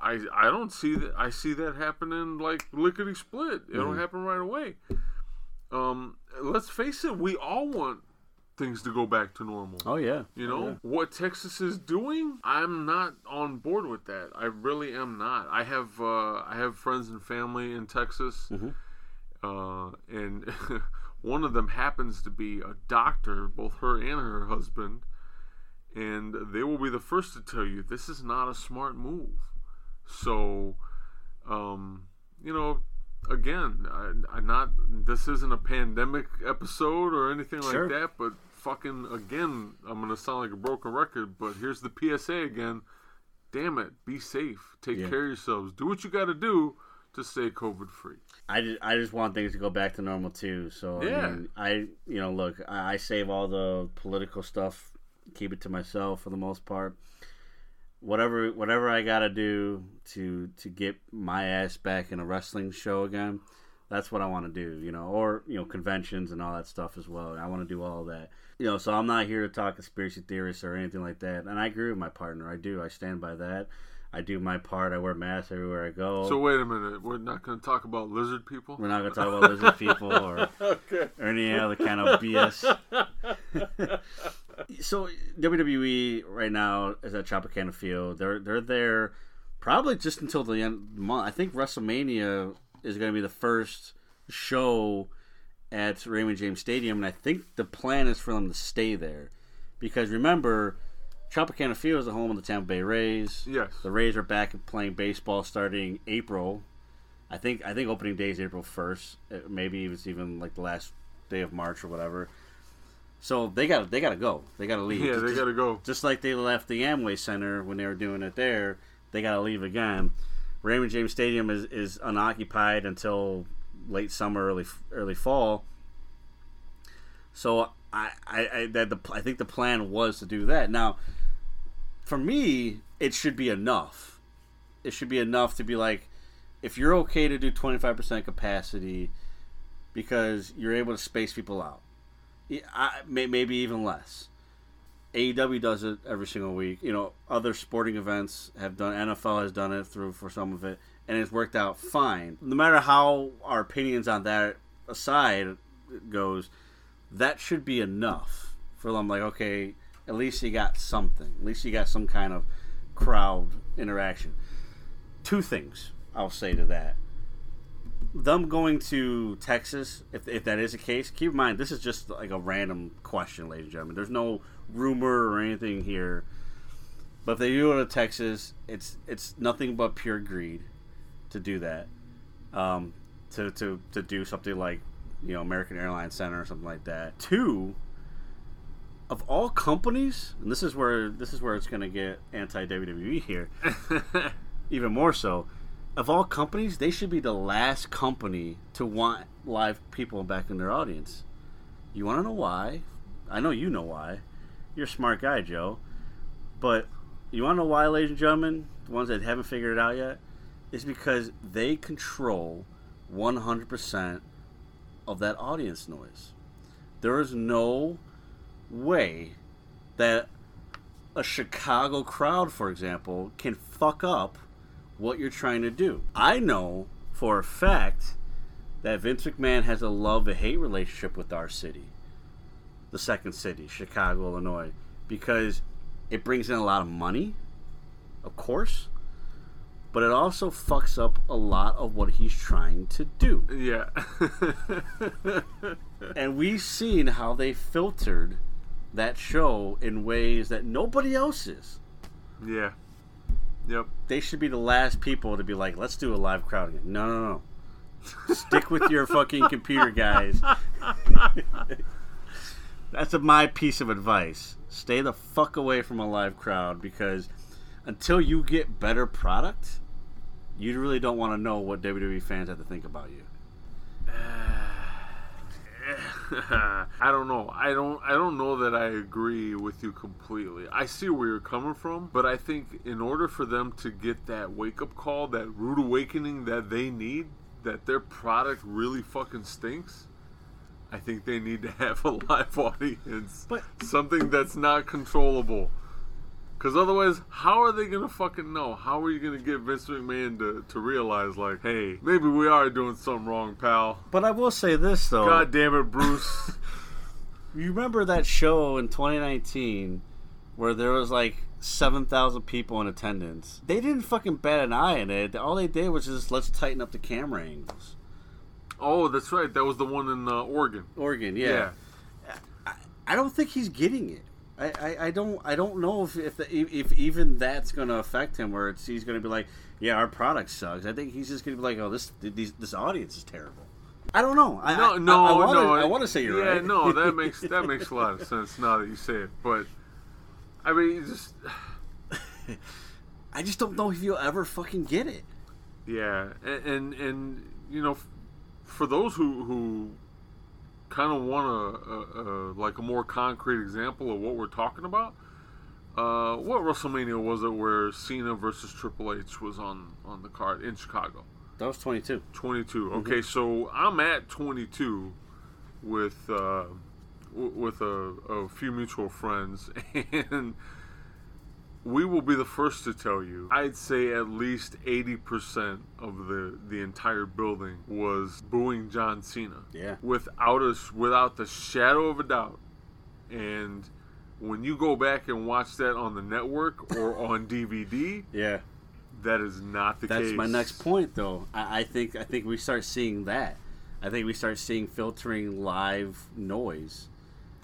I I don't see that. I see that happening like lickety split. It'll Mm-hmm. happen right away. Um, let's face it. We all want things to go back to normal. Oh yeah. You know what Texas is doing? I'm not on board with that. I really am not. I have uh, I have friends and family in Texas, uh, and *laughs* one of them happens to be a doctor, both her and her husband, and they will be the first to tell you this is not a smart move. So, um, you know, again, I, I'm not. This isn't a pandemic episode or anything Sure. like that, but fucking again, I'm gonna sound like a broken record, but here's the PSA again. Damn it, be safe. Take Yeah. care of yourselves. Do what you got to do to stay COVID free. I just, I just want things to go back to normal too. So Yeah. I, mean, I you know look, I, I save all the political stuff, keep it to myself for the most part. Whatever whatever I gotta do to to get my ass back in a wrestling show again, that's what I want to do. You know, or you know conventions and all that stuff as well. I want to do all that. You know, so I'm not here to talk conspiracy theorists or anything like that. And I agree with my partner. I do. I stand by that. I do my part. I wear masks everywhere I go. So wait a minute, we're not going to talk about lizard people. We're not gonna talk about lizard people or, *laughs* or any other kind of BS. *laughs* so WWE right now is at Tropicana Field. They're they're there probably just until the end of the month. I think WrestleMania is gonna be the first show at Raymond James Stadium, and I think the plan is for them to stay there because remember, Tropicana Field is the home of the Tampa Bay Rays. Yes. the Rays are back playing baseball starting April. I think I think opening day is April first. Uh, maybe it's even like the last day of March or whatever. So they got they got to go. They got to leave. Yeah, they got to go. just like they left the Amway Center when they were doing it there, they got to leave again. Raymond James Stadium is, is unoccupied until late summer, early early fall. So I I I, that the, I think the plan was to do that. Now, for me, it should be enough. It should be enough to be like, if you're okay to do 25% capacity because you're able to space people out, I, may, maybe even less. AEW does it every single week. You know, other sporting events have done. NFL has done it through for some of it, and it's worked out fine. No matter how our opinions on that aside goes, that should be enough for them. Like, okay, at least you got something. At least you got some kind of crowd interaction. Two things I'll say to that. Them going to Texas, if, if that is the case, keep in mind this is just like a random question, ladies and gentlemen. There's no rumor or anything here. But if they do go to Texas, it's it's nothing but pure greed to do that. Um, to, to, to do something like, you know, American Airlines Center or something like that. Two, of all companies, and this is where this is where it's going to get anti WWE here, *laughs* even more so. Of all companies, they should be the last company to want live people back in their audience. You want to know why? I know you know why. You're a smart guy, Joe. But you want to know why, ladies and gentlemen? The ones that haven't figured it out yet? Is because they control 100% of that audience noise. There is no way that a Chicago crowd, for example, can fuck up what you're trying to do. I know for a fact that Vince McMahon has a love and hate relationship with our city, the second city, Chicago, Illinois, because it brings in a lot of money, of course, but it also fucks up a lot of what he's trying to do. Yeah. *laughs* And we've seen how they filtered that show in ways that nobody else is. yeah. Yep. They should be the last people to be like, let's do a live crowd again. No, no, no. Stick with your fucking computer, guys. *laughs* That's a, my piece of advice. Stay the fuck away from a live crowd because until you get better product, you really don't want to know what WWE fans have to think about you. Uh, *laughs* I don't know. I don't. I don't know that I agree with you completely. I see where you're coming from, but I think in order for them to get that wake up call, that rude awakening that they need, that their product really fucking stinks. I think they need to *laughs* have a live audience, But- something that's not controllable. Because otherwise, how are they gonna fucking know? How are you gonna get Vince McMahon to, to realize, like, hey, maybe we are doing something wrong, pal? But I will say this though. God damn it, Bruce. *laughs* You remember that show in 2019 where there was like 7,000 people in attendance? They didn't fucking bat an eye at it. All they did was just let's tighten up the camera angles. oh, that's right. That was the one in uh, Oregon. Oregon, yeah. I don't think he's getting it. I, I, I don't I don't know if if, the, if even that's going to affect him where it's he's going to be like yeah our product sucks. I think he's just going to be like oh this these, this audience is terrible. I don't know. I, No, I, no, I, I wanna, no. I want to say you're yeah, right. no, that *laughs* makes that makes a lot of sense now that you say it. But I mean, just *sighs* I just don't know if you'll ever fucking get it. yeah, and and, and you know, for those who who kind of want a, a, a like a more concrete example of what we're talking about. Uh, what WrestleMania was it where Cena versus Triple H was on on the card in Chicago? That was 22. 22. Okay, so I'm at 22 with uh, w- with a, a few mutual friends, *laughs* and we will be the first to tell you. I'd say at least 80% of the the entire building was booing John Cena. Yeah. Without us, without the shadow of a doubt, and. When you go back and watch that on the network or *laughs* on DVD, Yeah. that is not the That's case. my next point, though. I, I think I think we start seeing that. I think we start seeing filtering live noise.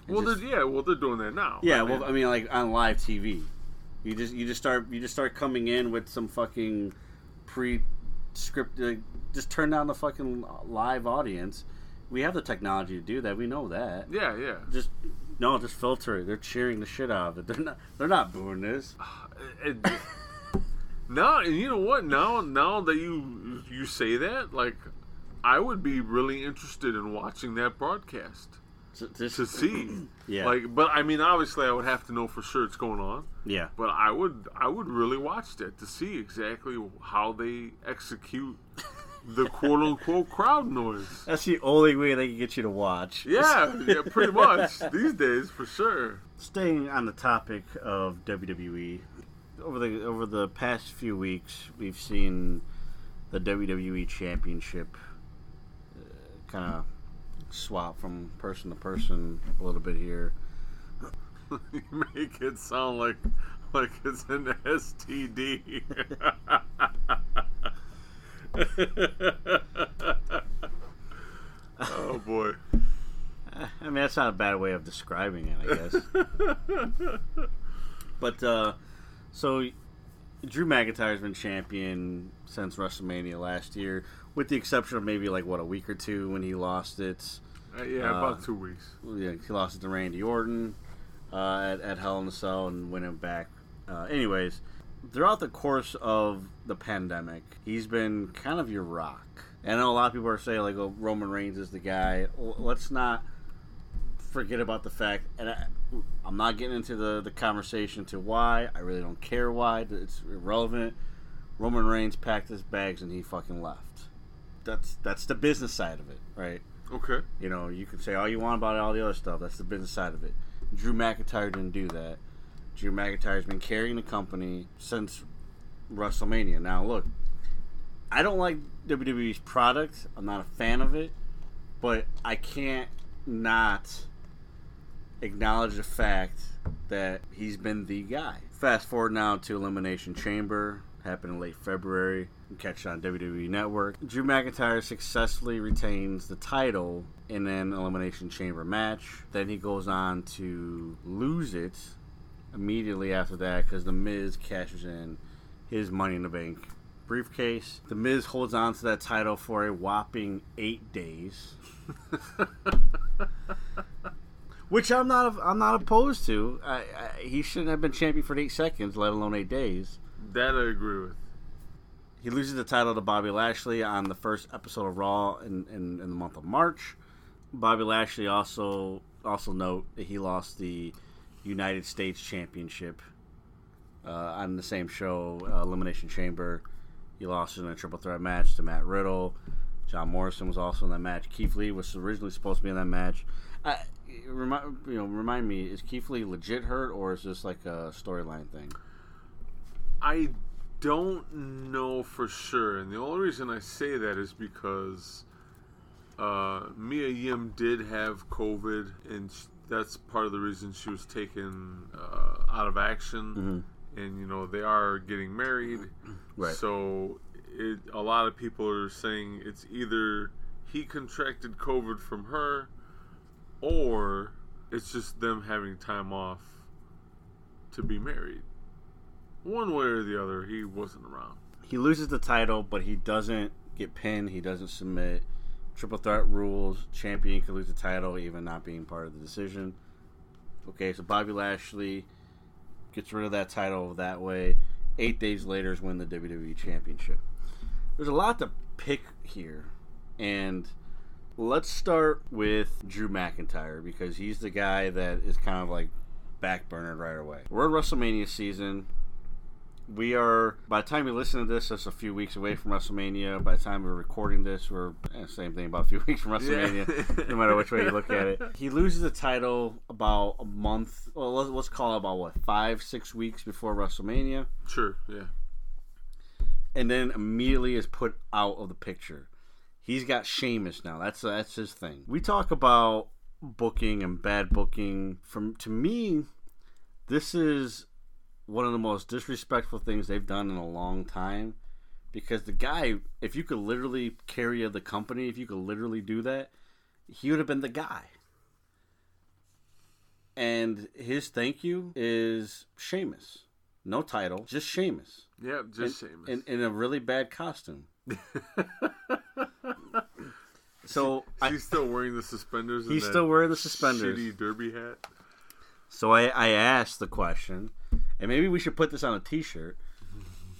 Well, just- they're, yeah, well, they're doing that now. yeah, well, I mean, like on live TV, you just you just start you just start coming in with some fucking pre-scripted. Just turn down the fucking live audience. We have the technology to do that. We know that. yeah, yeah. Just no, just filter it. They're cheering the shit out of it. They're not. They're not booing this. *sighs* And *laughs* now, and you know what? Now, now that you you say that, like, I would be really interested in watching that broadcast So this- to see. *clears throat* Yeah. Like, but I mean, obviously, I would have to know for sure it's going on. yeah. But I would, I would really watch that to see exactly how they execute the *laughs* quote unquote crowd noise. That's the only way they can get you to watch. Yeah, yeah, pretty much these days for sure. Staying on the topic of WWE, over the over the past few weeks, we've seen the WWE Championship uh, kind of swap from person to person a little bit here. *laughs* You make it sound like like it's an STD. *laughs* oh boy. I mean, that's not a bad way of describing it, I guess. *laughs* but uh, so Drew McIntyre's been champion since WrestleMania last year, with the exception of maybe like what a week or two when he lost it. Uh, yeah, Uh, about two weeks. Yeah, he lost it to Randy Orton uh, at, at Hell in a Cell and win it back. Uh, anyways, throughout the course of the pandemic, he's been kind of your rock. And I know a lot of people are saying like, "Oh, Roman Reigns is the guy." L- Let's not forget about the fact, and I, I'm not getting into the the conversation to why. I really don't care why. It's irrelevant. Roman Reigns packed his bags and he fucking left. That's that's the business side of it, right? Okay. You know, you can say all you want about all the other stuff. That's the business side of it. Drew McIntyre didn't do that. Drew McIntyre's been carrying the company since WrestleMania. Now, look, I don't like WWE's product. I'm not a fan of it, but I can't not acknowledge the fact that he's been the guy. Fast forward now to Elimination Chamber, happened in late February. Catch on WWE Network. Drew McIntyre successfully retains the title in an Elimination Chamber match. Then he goes on to lose it immediately after that because The Miz cashes in his Money in the Bank briefcase. The Miz holds on to that title for a whopping eight days. *laughs* Which I'm not. I'm not opposed to. I, I, he shouldn't have been champion for eight seconds, let alone eight days. That I agree with. He loses the title to Bobby Lashley on the first episode of Raw in, in, in the month of March. Bobby Lashley also also note that he lost the United States Championship uh, on the same show, uh, Elimination Chamber. He lost in a triple threat match to Matt Riddle. John Morrison was also in that match. Keith Lee was originally supposed to be in that match. I, remind you know, remind me, is Keith Lee legit hurt or is this like a storyline thing? I don't know for sure, and the only reason I say that is because uh, Mia Yim did have COVID, and sh- that's part of the reason she was taken uh, out of action. And you know they are getting married, *clears throat* Right. so it, a lot of people are saying it's either he contracted COVID from her, or it's just them having time off to be married. One way or the other, he wasn't around. he loses the title, but he doesn't get pinned. He doesn't submit. Triple threat rules. Champion can lose the title, even not being part of the decision. Okay, so Bobby Lashley gets rid of that title that way. Eight days later is win the WWE Championship. There's a lot to pick here, and let's start with Drew McIntyre because he's the guy that is kind of like backburnered right away. We're in WrestleMania season we are by the time you listen to this that's a few weeks away from wrestlemania. By the time we're recording this we're eh, same thing about a few *laughs* weeks from wrestlemania no matter which way you look at it. *laughs* He loses the title about a month well let's, let's call it about what five six weeks before wrestlemania? Sure, yeah. and then immediately is put out of the picture. He's got Sheamus now. That's that's his thing. We talk about booking and bad booking. From to me this is one of the most disrespectful things they've done in a long time because the guy, if you could literally carry the company, if you could literally do that, he would have been the guy. And his thank you is Sheamus. No title, just Sheamus. Yeah, just in, Sheamus. in, in a really bad costume. *laughs* so I, He's still wearing the suspenders. and He's still wearing the suspenders. Shitty derby hat. so I, I asked the question, and maybe we should put this on a T-shirt.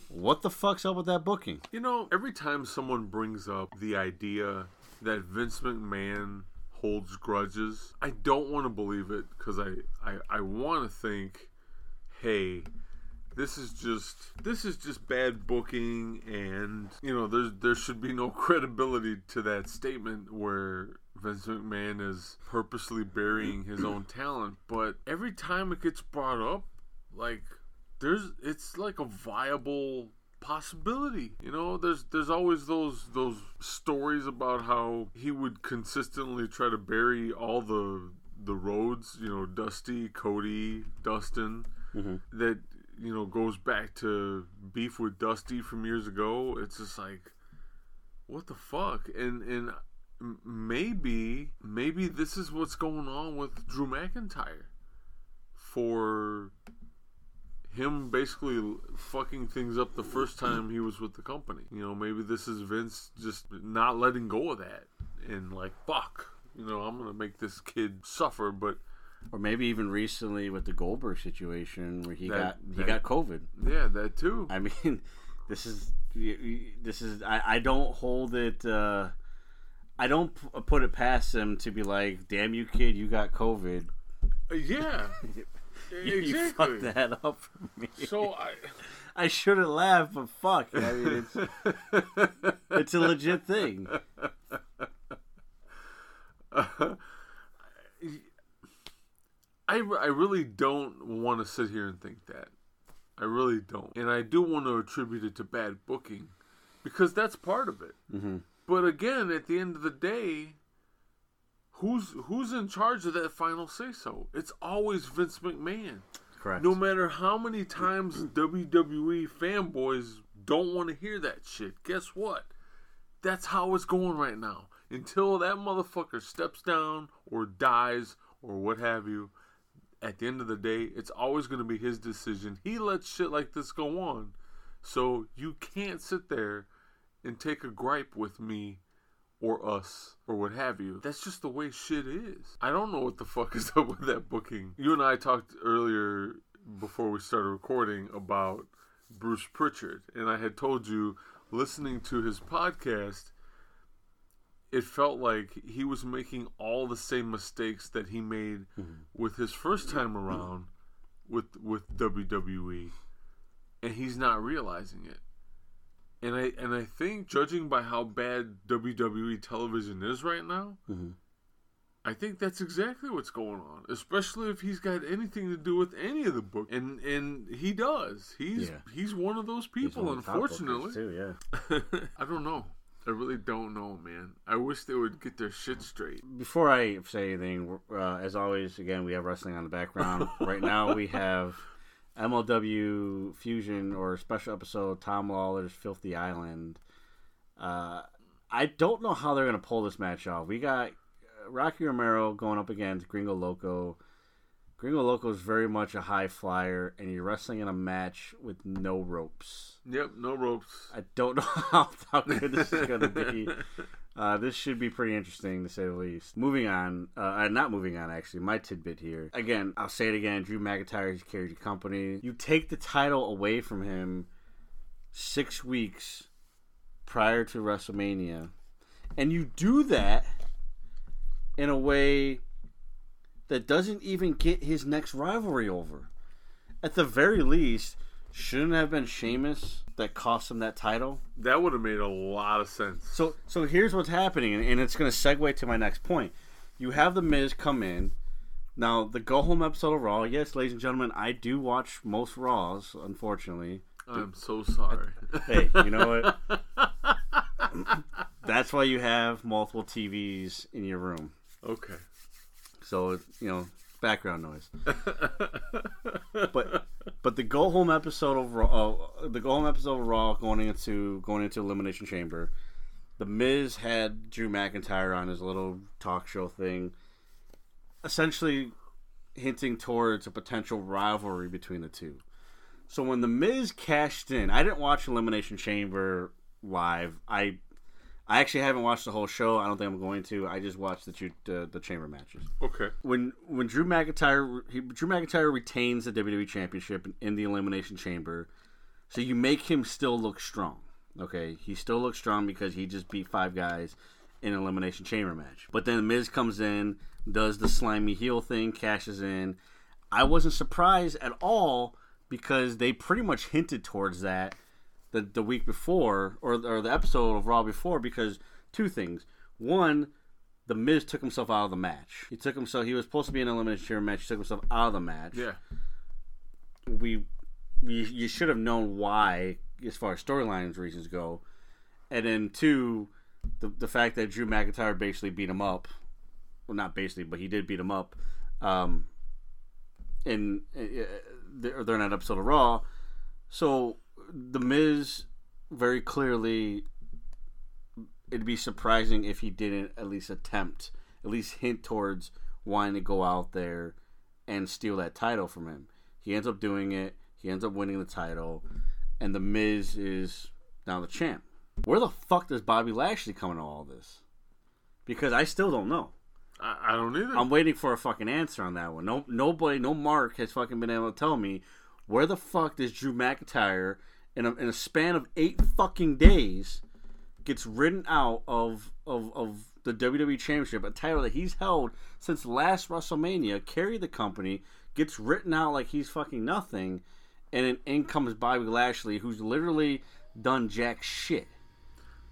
What the fuck's up with that booking? You know, every time someone brings up the idea that Vince McMahon holds grudges, I don't want to believe it because I, I, I want to think, hey, this is just this is just bad booking and you know there's there should be no *laughs* credibility to that statement where Vince McMahon is purposely burying his own talent but every time it gets brought up like there's it's like a viable possibility you know? There's there's always those those stories about how he would consistently try to bury all the the Rhodes you know dusty cody dustin mm-hmm. that you know goes back to beef with dusty from years ago. It's just like what the fuck? And and maybe maybe this is what's going on with drew mcintyre for him basically fucking things up the first time he was with the company. You know, maybe this is Vince just not letting go of that and like fuck. You know, I'm gonna make this kid suffer, but Or maybe even recently with the Goldberg situation where he That- got he that- got COVID. yeah, that too. I *laughs* mean, this is this is I, I don't hold it. Uh, I don't put it past him to be like, "Damn you, kid, you got COVID. Uh, yeah, *laughs* You exactly. fucked that up for me." So I, *laughs* I should have laughed, but fuck, I mean, it's it's a legit thing. *laughs* I, I really don't want to sit here and think that. I really don't. And I do want to attribute it to bad booking because that's part of it. Mm-hmm. But again, at the end of the day, who's who's in charge of that final say so? It's always Vince McMahon. Correct. No matter how many times WWE fanboys don't want to hear that shit, guess what? That's how it's going right now. Until that motherfucker steps down or dies or what have you, at the end of the day, it's always going to be his decision. He lets shit like this go on. So you can't sit there and take a gripe with me or us or what have you. That's just the way shit is. I don't know what the fuck is *laughs* up with that booking. You and I talked earlier before we started recording about Bruce Pritchard, and I had told you listening to his podcast, it felt like he was making all the same mistakes that he made mm-hmm. with his first time around with with WWE, and he's not realizing it. And I and I think judging by how bad WWE television is right now, I think that's exactly what's going on. Especially if he's got anything to do with any of the book, and and he does. He's Yeah. he's one of those people. one of the top unfortunately, too, yeah. *laughs* *laughs* I don't know. I really don't know, man. I wish they would get their shit straight. Before I say anything, uh, as always, again, we have wrestling on the background. *laughs* right now, we have MLW Fusion or special episode Tom Lawlor's Filthy Island. Uh, I don't know how they're going to pull this match off. We got Rocky Romero going up against Gringo Loco. Gringo Loco is very much a high flyer, and you're wrestling in a match with no ropes. Yep, no ropes. I don't *laughs* know how, how good this is going to be. *laughs* Uh, this should be pretty interesting to say the least. Moving on, uh, uh, not moving on actually. My tidbit here again. I'll say it again. Drew McIntyre carried your company. You take the title away from him six weeks prior to WrestleMania, and you do that in a way that doesn't even get his next rivalry over. At the very least, shouldn't have been Sheamus that cost him that title. That would have made a lot of sense. So so here's what's happening, and, and it's going to segue to my next point. You have the Miz come in. Now the go home episode of Raw. Yes, ladies and gentlemen, I do watch most Raws. Unfortunately, I'm so sorry. hey, you know what? *laughs* That's why you have multiple TVs in your room. okay. So you know, background noise. *laughs* but but the go home episode overall, uh, the go home episode of Raw going into going into Elimination Chamber, the Miz had Drew McIntyre on his little talk show thing, essentially hinting towards a potential rivalry between the two. So when the Miz cashed in, I didn't watch Elimination Chamber live. I I actually haven't watched the whole show. I don't think I'm going to. I just watched the chu- the, the chamber matches. Okay. When when Drew McIntyre he, Drew McIntyre retains the WWE Championship in, in the Elimination Chamber, so you make him still look strong. Okay, he still looks strong because he just beat five guys in an Elimination Chamber match. But then Miz comes in, does the slimy heel thing, cashes in. I wasn't surprised at all because they pretty much hinted towards that the, the week before or, or the episode of Raw before because two things. One, the Miz took himself out of the match. He took himself. He was supposed to be in an elimination chamber match. He took himself out of the match. Yeah. We, we you should have known why as far as storylines reasons go, and then two, the the fact that Drew McIntyre basically beat him up. Well, not basically, but he did beat him up. Um, in uh, during that episode of Raw, so the Miz very clearly it'd be surprising if he didn't at least attempt, at least hint towards wanting to go out there and steal that title from him. He ends up doing it. He ends up winning the title, and the Miz is now the champ. Where the fuck does Bobby Lashley come into all this? Because I still don't know. I, I don't either. I'm waiting for a fucking answer on that one. No, nobody, no Mark has fucking been able to tell me where the fuck does Drew McIntyre in a, in a span of eight fucking days gets ridden out of of of the WWE Championship, a title that he's held since last WrestleMania, carried the company, gets written out like he's fucking nothing, and then in comes Bobby Lashley, who's literally done jack shit.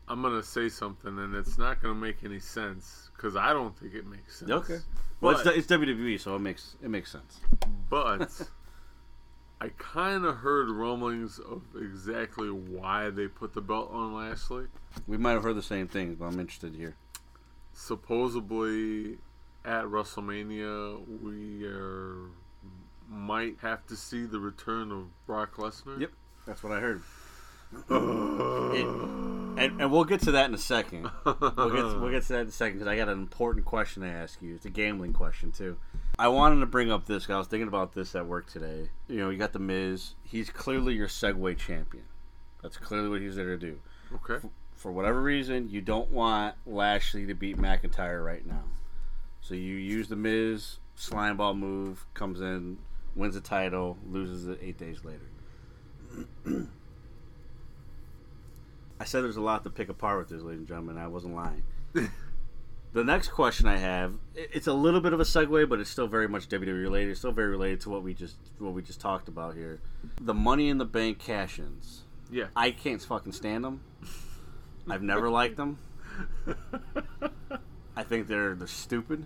I'm gonna say something, and it's not gonna make any sense because I don't think it makes sense. Okay. Well, But, it's, it's WWE, so it makes it makes sense. but I kind of heard rumblings of exactly why they put the belt on Lashley. We might have heard the same things, but I'm interested here. Supposedly, at WrestleMania, we are might have to see the return of Brock Lesnar. Yep, that's what I heard. It- and, and we'll get to that in a second. We'll get, we'll get to that in a second because I got an important question to ask you. It's a gambling question too. I wanted to bring up this. I was thinking about this at work today. You know, you got the Miz. He's clearly your segue champion. That's clearly what he's there to do. Okay. For whatever reason, you don't want Lashley to beat McIntyre right now. So you use the Miz slime ball move, comes in, wins the title, loses it eight days later. *clears throat* I said there's a lot to pick apart with this, ladies and gentlemen. I wasn't lying. *laughs* the next question I have, it's a little bit of a segue, but it's still very much WWE related. It's still very related to what we just what we just talked about here. The Money in the Bank cash-ins. Yeah. I can't fucking stand them. I've never liked them. I think they're they're stupid.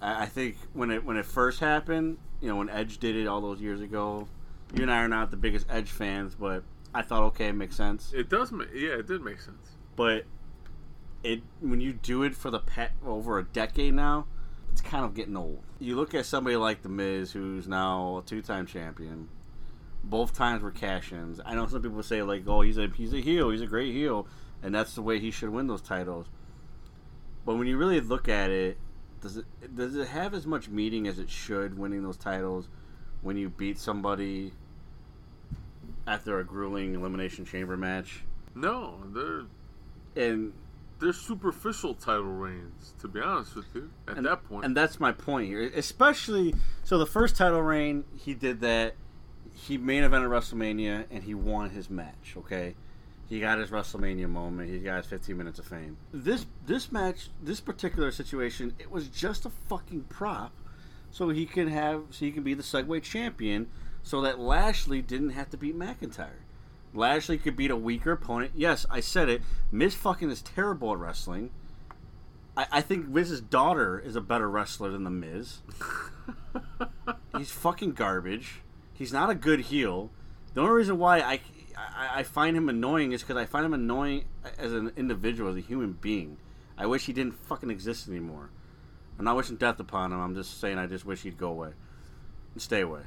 I, I think when it when it first happened, you know, when Edge did it all those years ago, you and I are not the biggest Edge fans, but I thought okay, it makes sense. It does make yeah, it did make sense. But it when you do it for the pet over a decade now, it's kind of getting old. You look at somebody like The Miz, who's now a two-time champion. Both times were cash-ins. I know some people say like, "Oh, he's a he's a heel. He's a great heel, and that's the way he should win those titles." But when you really look at it, does it does it have as much meaning as it should winning those titles when you beat somebody after a grueling elimination chamber match? No, they're And they're superficial title reigns. To be honest with you, at and, that point, and that's my point here. Especially so, the first title reign, he did that. He main evented WrestleMania and he won his match. Okay, he got his WrestleMania moment. He got his 15 minutes of fame. This this match, this particular situation, it was just a fucking prop, so he can have, so he can be the segue champion, so that Lashley didn't have to beat McIntyre. Lashley could beat a weaker opponent. Yes, I said it. Miz fucking is terrible at wrestling. I, I think Miz's daughter is a better wrestler than the Miz. *laughs* He's fucking garbage. He's not a good heel. The only reason why I, I, I find him annoying is because I find him annoying as an individual, as a human being. I wish he didn't fucking exist anymore. I'm not wishing death upon him. I'm just saying I just wish he'd go away and stay away.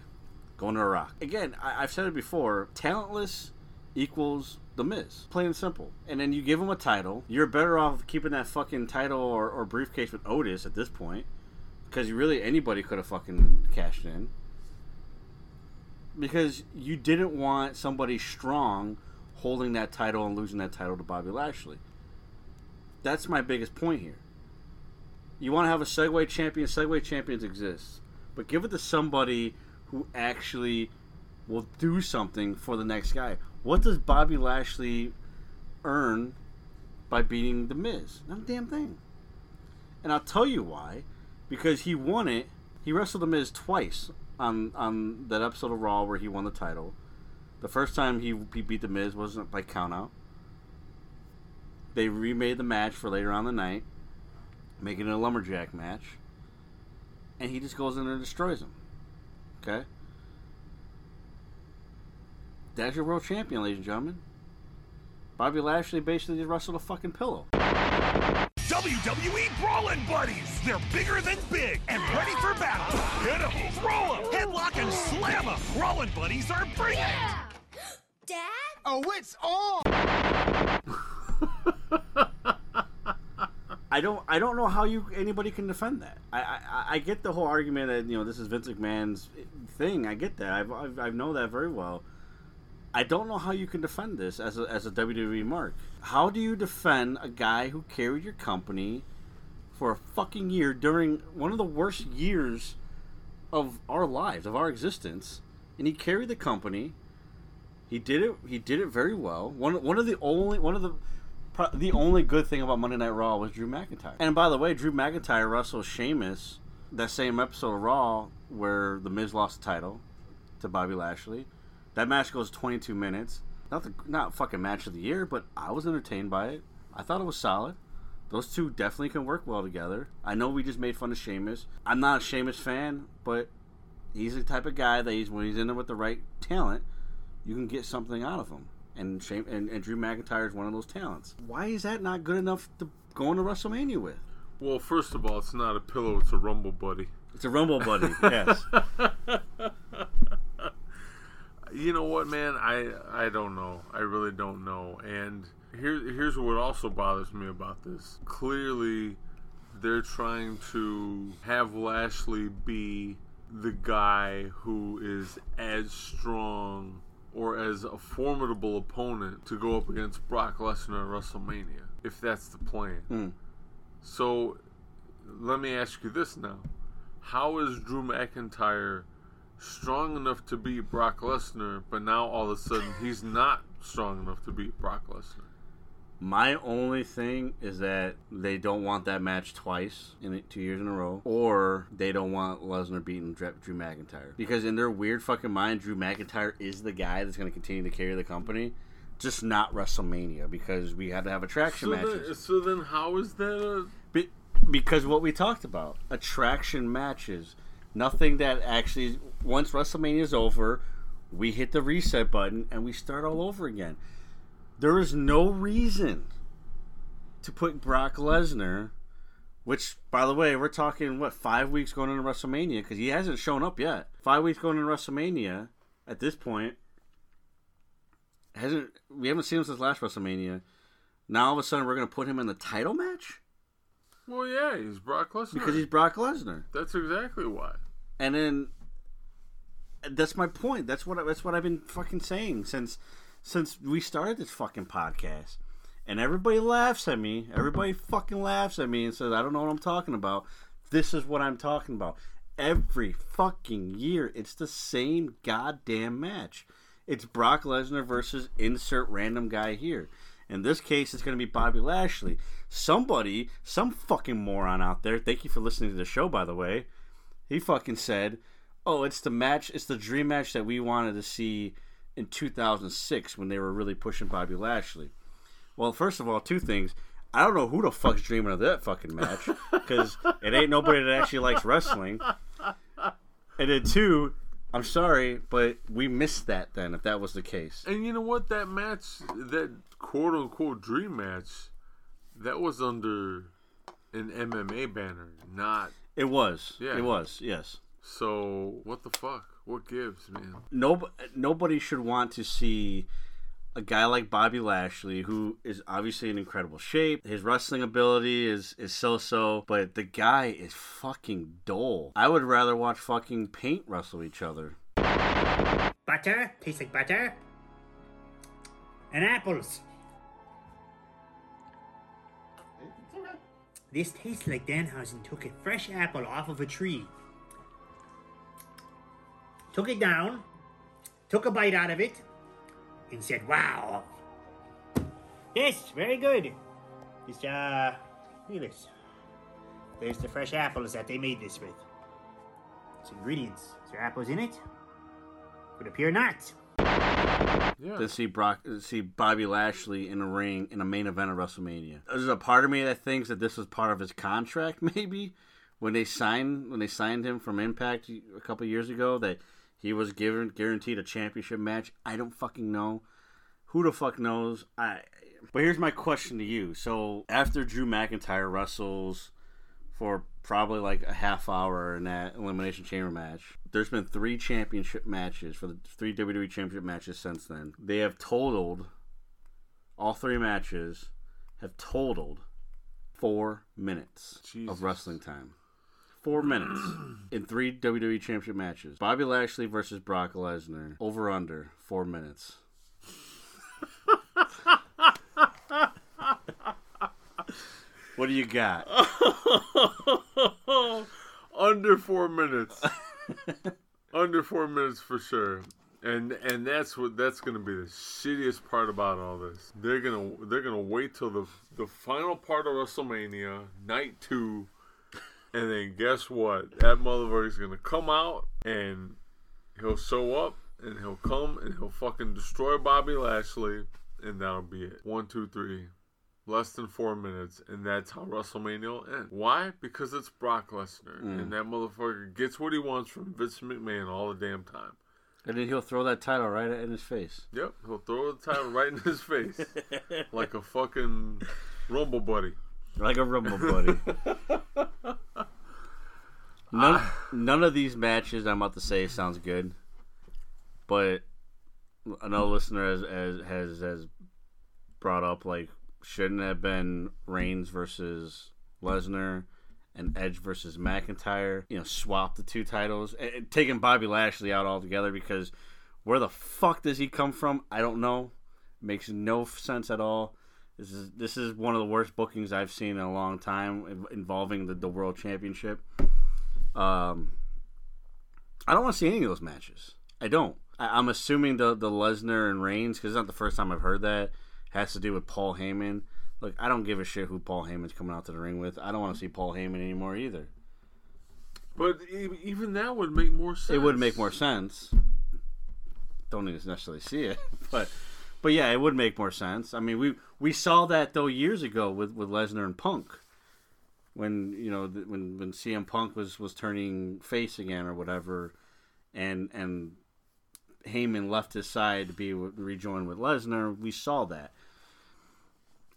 Going to Iraq. Again, I, I've said it before. Talentless equals the Miz. Plain and simple. And then you give him a title. You're better off keeping that fucking title or, or briefcase with Otis at this point. Because really anybody could have fucking cashed in. Because you didn't want somebody strong holding that title and losing that title to Bobby Lashley. That's my biggest point here. You want to have a segue champion, segue champions exist. But give it to somebody who actually will do something for the next guy. What does Bobby Lashley earn by beating The Miz? Not a damn thing. And I'll tell you why. Because he won it. He wrestled The Miz twice on on that episode of Raw where he won the title. The first time he, he beat The Miz wasn't by countout. They remade the match for later on the night, making it a lumberjack match. And he just goes in there and destroys him. Okay? That's your world champion, ladies and gentlemen. Bobby Lashley basically just wrestled a fucking pillow. WWE Brawling Buddies. They're bigger than big and ready for battle. Hit 'em, throw 'em, headlock and slam slam 'em. Brawling Buddies are bringing it. Dad? Oh, it's on! *laughs* I don't I don't know how you anybody can defend that. I, I I get the whole argument that you know this is Vince McMahon's thing. I get that. I've, I've I know that very well. I don't know how you can defend this as a, as a WWE mark. How do you defend a guy who carried your company for a fucking year during one of the worst years of our lives, of our existence, and he carried the company. He did it. He did it very well. One one of the only one of the the only good thing about Monday Night Raw was Drew McIntyre. And by the way, Drew McIntyre wrestled Sheamus that same episode of Raw where the Miz lost the title to Bobby Lashley. That match goes 22 minutes. Not the not fucking match of the year, but I was entertained by it. I thought it was solid. Those two definitely can work well together. I know we just made fun of Sheamus. I'm not a Sheamus fan, but he's the type of guy that he's when he's in there with the right talent, you can get something out of him. And Shame and, and Drew McIntyre is one of those talents. Why is that not good enough to go into WrestleMania with? Well, first of all, it's not a pillow; it's a rumble buddy. It's a Rumble buddy, yes. *laughs* You know what, man? I I don't know. I really don't know. And here here's what also bothers me about this. Clearly, they're trying to have Lashley be the guy who is as strong or as a formidable opponent to go up against Brock Lesnar at WrestleMania, if that's the plan. Hmm. So, let me ask you this now: How is Drew McIntyre strong enough to beat Brock Lesnar, but now all of a sudden he's not strong enough to beat Brock Lesnar? My only thing is that they don't want that match twice in it, two years in a row, or they don't want Lesnar beating Drew McIntyre because in their weird fucking mind, Drew McIntyre is the guy that's going to continue to carry the company, just not WrestleMania because we had to have attraction So matches. then, so then, how is that a Be- because what we talked about attraction matches nothing that actually once wrestlemania is over we hit the reset button and we start all over again there is no reason to put brock lesnar which by the way we're talking what five weeks going into wrestlemania because he hasn't shown up yet five weeks going into wrestlemania at this point hasn't we haven't seen him since last wrestlemania now all of a sudden we're going to put him in the title match Well, yeah, he's Brock Lesnar. because he's Brock Lesnar. That's exactly why. And then that's my point. That's what I, that's what I've been fucking saying since since we started this fucking podcast. And everybody laughs at me. Everybody fucking laughs at me and says I don't know what I'm talking about. This is what I'm talking about. Every fucking year it's the same goddamn match. It's Brock Lesnar versus insert random guy here. In this case, it's going to be Bobby Lashley. Somebody, some fucking moron out there, thank you for listening to the show, by the way. He fucking said, oh, it's the match, it's the dream match that we wanted to see in 2006 when they were really pushing Bobby Lashley. Well, first of all, two things. I don't know who the fuck's dreaming of that fucking match *laughs* because it ain't nobody that actually likes wrestling. And then two, I'm sorry, but we missed that then if that was the case. And you know what? That match, that quote unquote dream match, that was under an MMA banner, not It was. Yeah. It was. Yes. So. What the fuck? What gives, man? no, nobody should want to see a guy like Bobby Lashley, who is obviously in incredible shape. His wrestling ability is is so so, but the guy is fucking dull. I would rather watch fucking paint wrestle each other. Butter tastes like butter. And apples. This tastes like Danhausen took a fresh apple off of a tree, took it down, took a bite out of it, and said, "Wow, yes, very good." This uh, look at this. There's the fresh apples that they made this with. Its ingredients. Is there apples in it? Would appear not. Yeah. to see Brock, to see Bobby Lashley in a ring in a main event of WrestleMania. There's a part of me that thinks that this was part of his contract, *laughs* maybe when they signed when they signed him from Impact a couple years ago, that he was given guaranteed a championship match. I don't fucking know. Who the fuck knows? I. But here's my question to you. So after Drew McIntyre wrestles for probably like a half hour in that elimination chamber match. There's been three championship matches for the three WWE championship matches since then. They have totaled all three matches have totaled four minutes Jesus. of wrestling time. Four minutes *clears throat* in three WWE championship matches. Bobby Lashley versus Brock Lesnar. Over under four minutes. *laughs* what do you got? *laughs* Under four minutes. *laughs* Under four minutes for sure. And and that's what that's gonna be the shittiest part about all this. They're gonna they're gonna wait till the the final part of WrestleMania, night two, and then guess what? That motherfucker's gonna come out and he'll show up and he'll come and he'll fucking destroy Bobby Lashley and that'll be it. One, two, three. Less than four minutes, and that's how WrestleMania will end. Why? Because it's Brock Lesnar, and mm. that motherfucker gets what he wants from Vince McMahon all the damn time. And then he'll throw that title right in his face. Yep, he'll throw the title right in his face *laughs* like a fucking rumble buddy. Like a rumble buddy. *laughs* none, ah. none of these matches I'm about to say sounds good, but another listener has has has, has brought up like shouldn't have been Reigns versus Lesnar and Edge versus McIntyre. You know, swap the two titles, and, and taking Bobby Lashley out altogether because where the fuck does he come from? I don't know. Makes no sense at all. This is this is one of the worst bookings I've seen in a long time involving the, the world championship. Um, I don't want to see any of those matches. I don't. I, I'm assuming the the Lesnar and Reigns because it's not the first time I've heard that has to do with Paul Heyman. Look, I don't give a shit who Paul Heyman's coming out to the ring with. I don't want to see Paul Heyman anymore either. But even that would make more sense. It would make more sense. Don't need to necessarily see it, *laughs* but but yeah, it would make more sense. I mean, we we saw that though years ago with with Lesnar and Punk, when you know when when CM Punk was was turning face again or whatever, and and Heyman left his side to be with, rejoin with Lesnar. We saw that.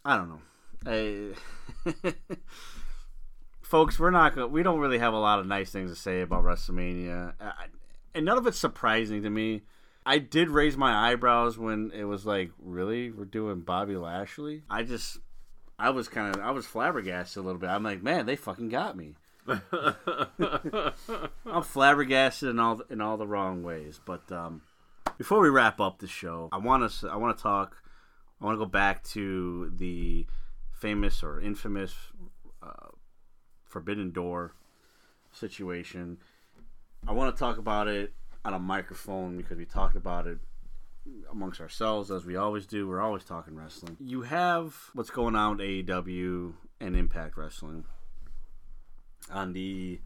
I don't know. I, *laughs* folks, we're not going. We don't really have a lot of nice things to say about WrestleMania, I, and none of it's surprising to me. I did raise my eyebrows when it was like, really, we're doing Bobby Lashley. I just, I was kind of, I was flabbergasted a little bit. I'm like, man, they fucking got me. *laughs* I'm flabbergasted in all in all the wrong ways. But um, before we wrap up the show, I want to I want to talk. I want to go back to the famous or infamous uh, Forbidden Door situation. I want to talk about it on a microphone because we talked about it amongst ourselves as we always do. We're always talking wrestling. You have what's going on with AEW and Impact Wrestling on the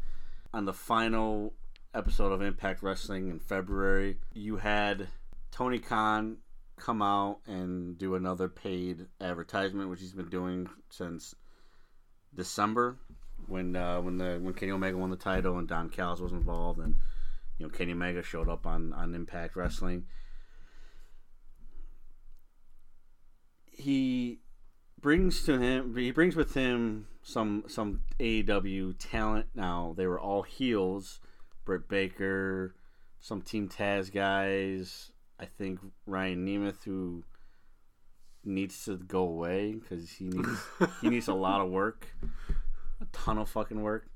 on the final episode of Impact Wrestling in February. You had Tony Khan come out and do another paid advertisement, which he's been doing since December when uh, when the when Kenny Omega won the title and Don Callis was involved, and you know Kenny Omega showed up on on Impact Wrestling. He brings to him he brings with him some some AEW talent now. They were all heels. Britt Baker, some Team Taz guys. I think Ryan Nemeth who needs to go away because he needs he needs a lot of work, a ton of fucking work.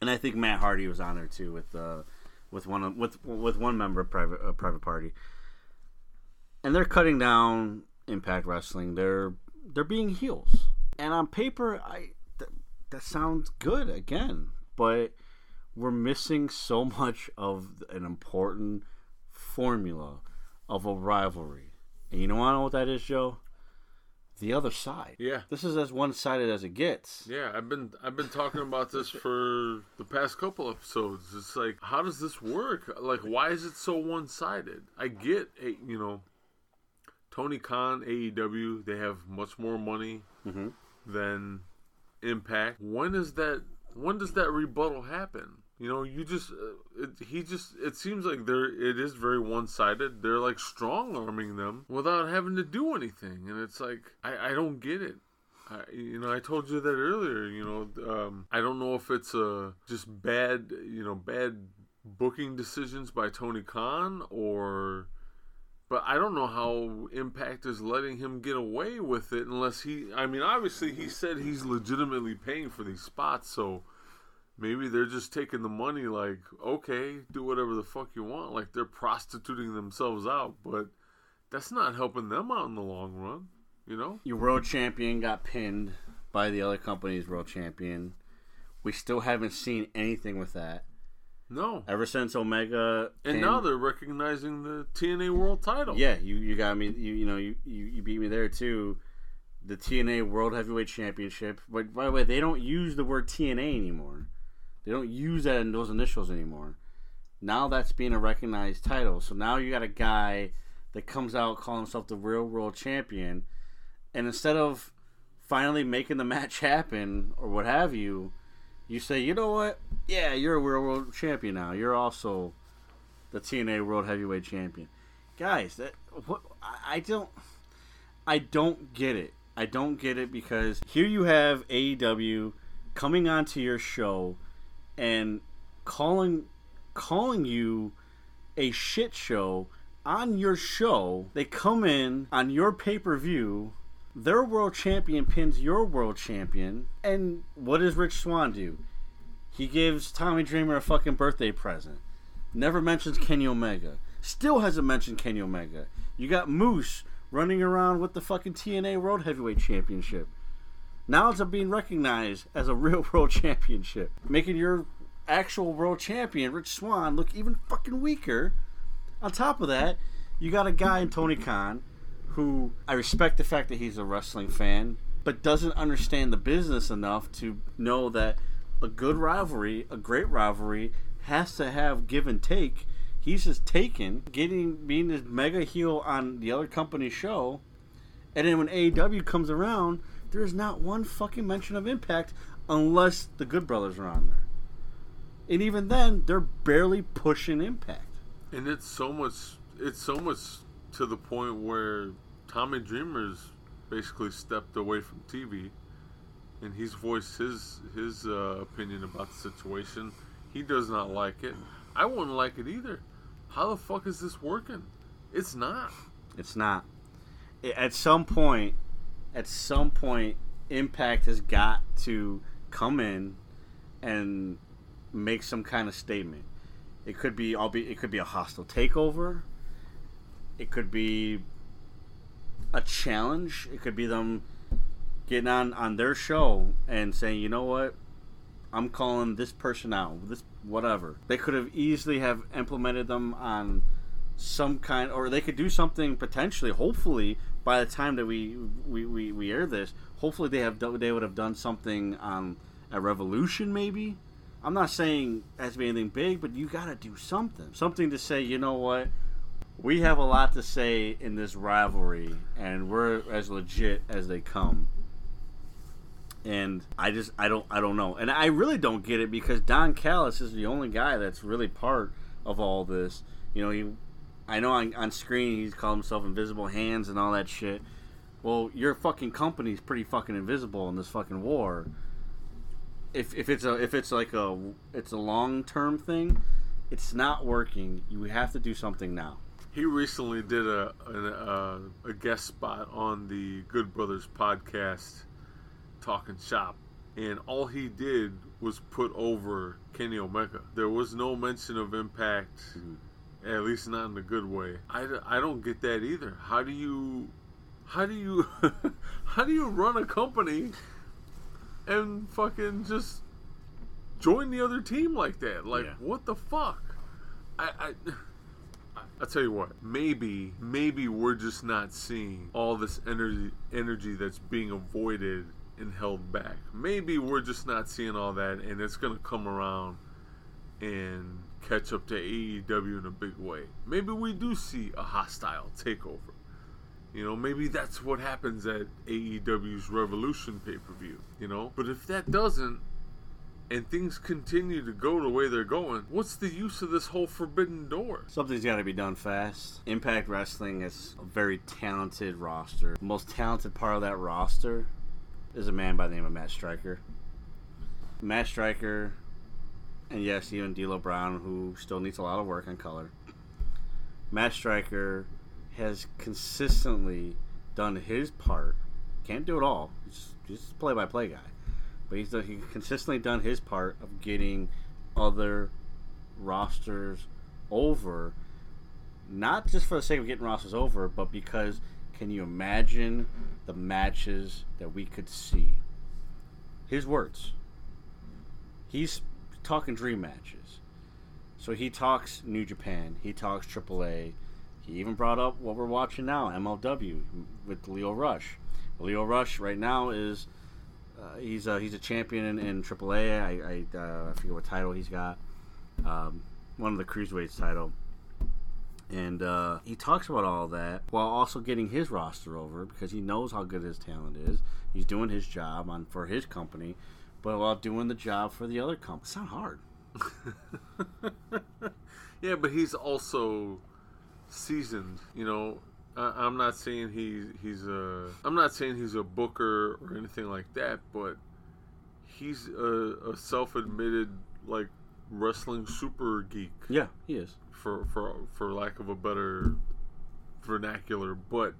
And I think Matt Hardy was on there too with uh, with one with with one member of private uh, private party. And they're cutting down Impact Wrestling. They're they're being heels. And on paper, I th- that sounds good again, but we're missing so much of an important formula of a rivalry. And you know I know what that is, Joe? The other side. Yeah. This is as one sided as it gets. Yeah, I've been I've been talking about this *laughs* for the past couple episodes. It's like, how does this work? Like, why is it so one sided? I get, eh, you know, Tony Khan, AEW, they have much more money than Impact. When is that? When does that rebuttal happen? You know, you just uh, it, he just it seems like they're it is very one sided. They're like strong arming them without having to do anything, and it's like I I don't get it. I, you know, I told you that earlier. You know, um, I don't know if it's uh, just bad, you know, bad booking decisions by Tony Khan, or, but I don't know how Impact is letting him get away with it unless he. I mean, obviously, he said he's legitimately paying for these spots, so maybe they're just taking the money. Like, okay, do whatever the fuck you want. Like they're prostituting themselves out, but that's not helping them out in the long run. You know. Your world champion got pinned by the other company's world champion. We still haven't seen anything with that. No. Ever since Omega And pinned- now they're recognizing the TNA World Title. Yeah, you, you got me. You you know you, you, you beat me there too. The TNA World Heavyweight Championship. But by the way, they don't use the word TNA anymore. They don't use that in those initials anymore. Now that's being a recognized title. So now you got a guy that comes out calling himself the real world champion, and instead of finally making the match happen or what have you, you say, you know what? Yeah, you're a world champion now. You're also the TNA World Heavyweight Champion. Guys, that what I don't I don't get it. I don't get it because here you have AEW coming onto your show and calling calling you a shit show on your show. They come in on your pay-per-view their world champion pins your world champion, and what does Rich Swann do? He gives Tommy Dreamer a fucking birthday present. Never mentions Kenny Omega. Still hasn't mentioned Kenny Omega. You got Moose running around with the fucking TNA World Heavyweight Championship. Now it's being recognized as a real *laughs* world championship, making your actual world champion, Rich Swann, look even fucking weaker. On top of that, you got a guy in Tony Khan who I respect the fact that he's a wrestling fan, but doesn't understand the business enough to know that a good rivalry, a great rivalry, has to have give and take. He's just taking, getting, being this mega heel on the other company's show, and then when AEW comes around, there's not one fucking mention of Impact unless the Good Brothers are on there. And even then, they're barely pushing Impact. And it's so much. It's so much to the point where Tommy Dreamer's basically stepped away from TV, and he's voiced his his uh, opinion about the situation. He does not like it. I wouldn't like it either. How the fuck is this working? It's not. It's not. At some point, at some point, Impact has got to come in and make some kind of statement. It could be, I'll be, it could be a hostile takeover. It could be a challenge. It could be them getting on on their show and saying, you know what, I'm calling this person out. This whatever. They could have easily have implemented them on some kind, or they could do something potentially. Hopefully, by the time that we we, we, we air this, hopefully they have they would have done something on a Revolution. Maybe I'm not saying it has to be anything big, but you got to do something, something to say. You know what? We have a lot to say in this rivalry, and we're as legit as they come and I just I don't I don't know, and I really don't get it because Don Callis is the only guy that's really part of all this. You know, he I know on, on screen he's called himself Invisible Hands and all that shit, Well, your fucking company's pretty fucking invisible in this fucking war. If, if it's a if it's like a it's a long term thing, it's not working. You have to do something now. He recently did a an, uh, a guest spot on the Good Brothers podcast, talking shop, and all he did was put over Kenny Omega. There was no mention of Impact, at least not in a good way. I, I don't get that either. How do you how do you *laughs* how do you run a company and fucking just join the other team like that? Like Yeah. what the fuck? I, I I'll tell you what. Maybe, maybe we're just not seeing all this energy, energy that's being avoided and held back. Maybe we're just not seeing all that, and it's gonna come around and catch up to AEW in a big way. Maybe we do see a hostile takeover. You know, maybe that's what happens at AEW's Revolution pay per view. You know, but if that doesn't, and things continue to go the way they're going, what's the use of this whole forbidden door? Something's got to be done fast. Impact Wrestling is a very talented roster. The most talented part of that roster is a man by the name of Matt Striker. Matt Striker, and yes, even D'Lo Brown, who still needs a lot of work on color. Matt Striker has consistently done his part. Can't do it all. He's just a play-by-play guy, but he's he's consistently done his part of getting other rosters over, not just for the sake of getting rosters over, but because can you imagine the matches that we could see? His words. He's talking dream matches. So he talks New Japan, he talks AAA. He even brought up what we're watching now, MLW, with Leo Rush. Leo Rush right now is uh, he's a, he's a champion in, in AAA. I I, uh, I forget what title he's got. Um, one of the cruiserweights title. And uh, he talks about all that while also getting his roster over because he knows how good his talent is. He's doing his job on for his company, but while doing the job for the other company. It's not hard. *laughs* Yeah, but he's also seasoned. You know, I, I'm not saying he's he's a I'm not saying he's a booker or anything like that, but he's a, a self-admitted like wrestling super geek. Yeah, he is. for for for lack of a better vernacular, but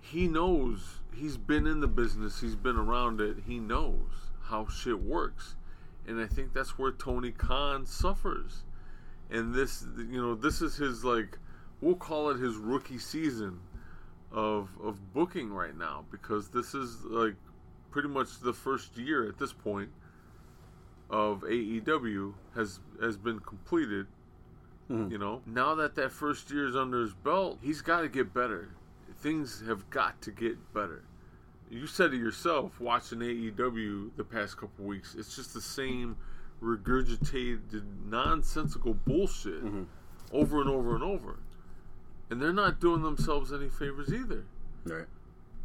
he knows he's been in the business, he's been around it, he knows how shit works. And I think that's where Tony Khan suffers. And this you know, this is his like we'll call it his rookie season of of booking right now because this is like pretty much the first year at this point of AEW has has been completed mm-hmm. you know, now that that first year is under his belt, he's got to get better. Things have got to get better. You said it yourself watching AEW the past couple weeks. It's just the same regurgitated, nonsensical bullshit mm-hmm. over and over and over. And they're not doing themselves any favors either. Right.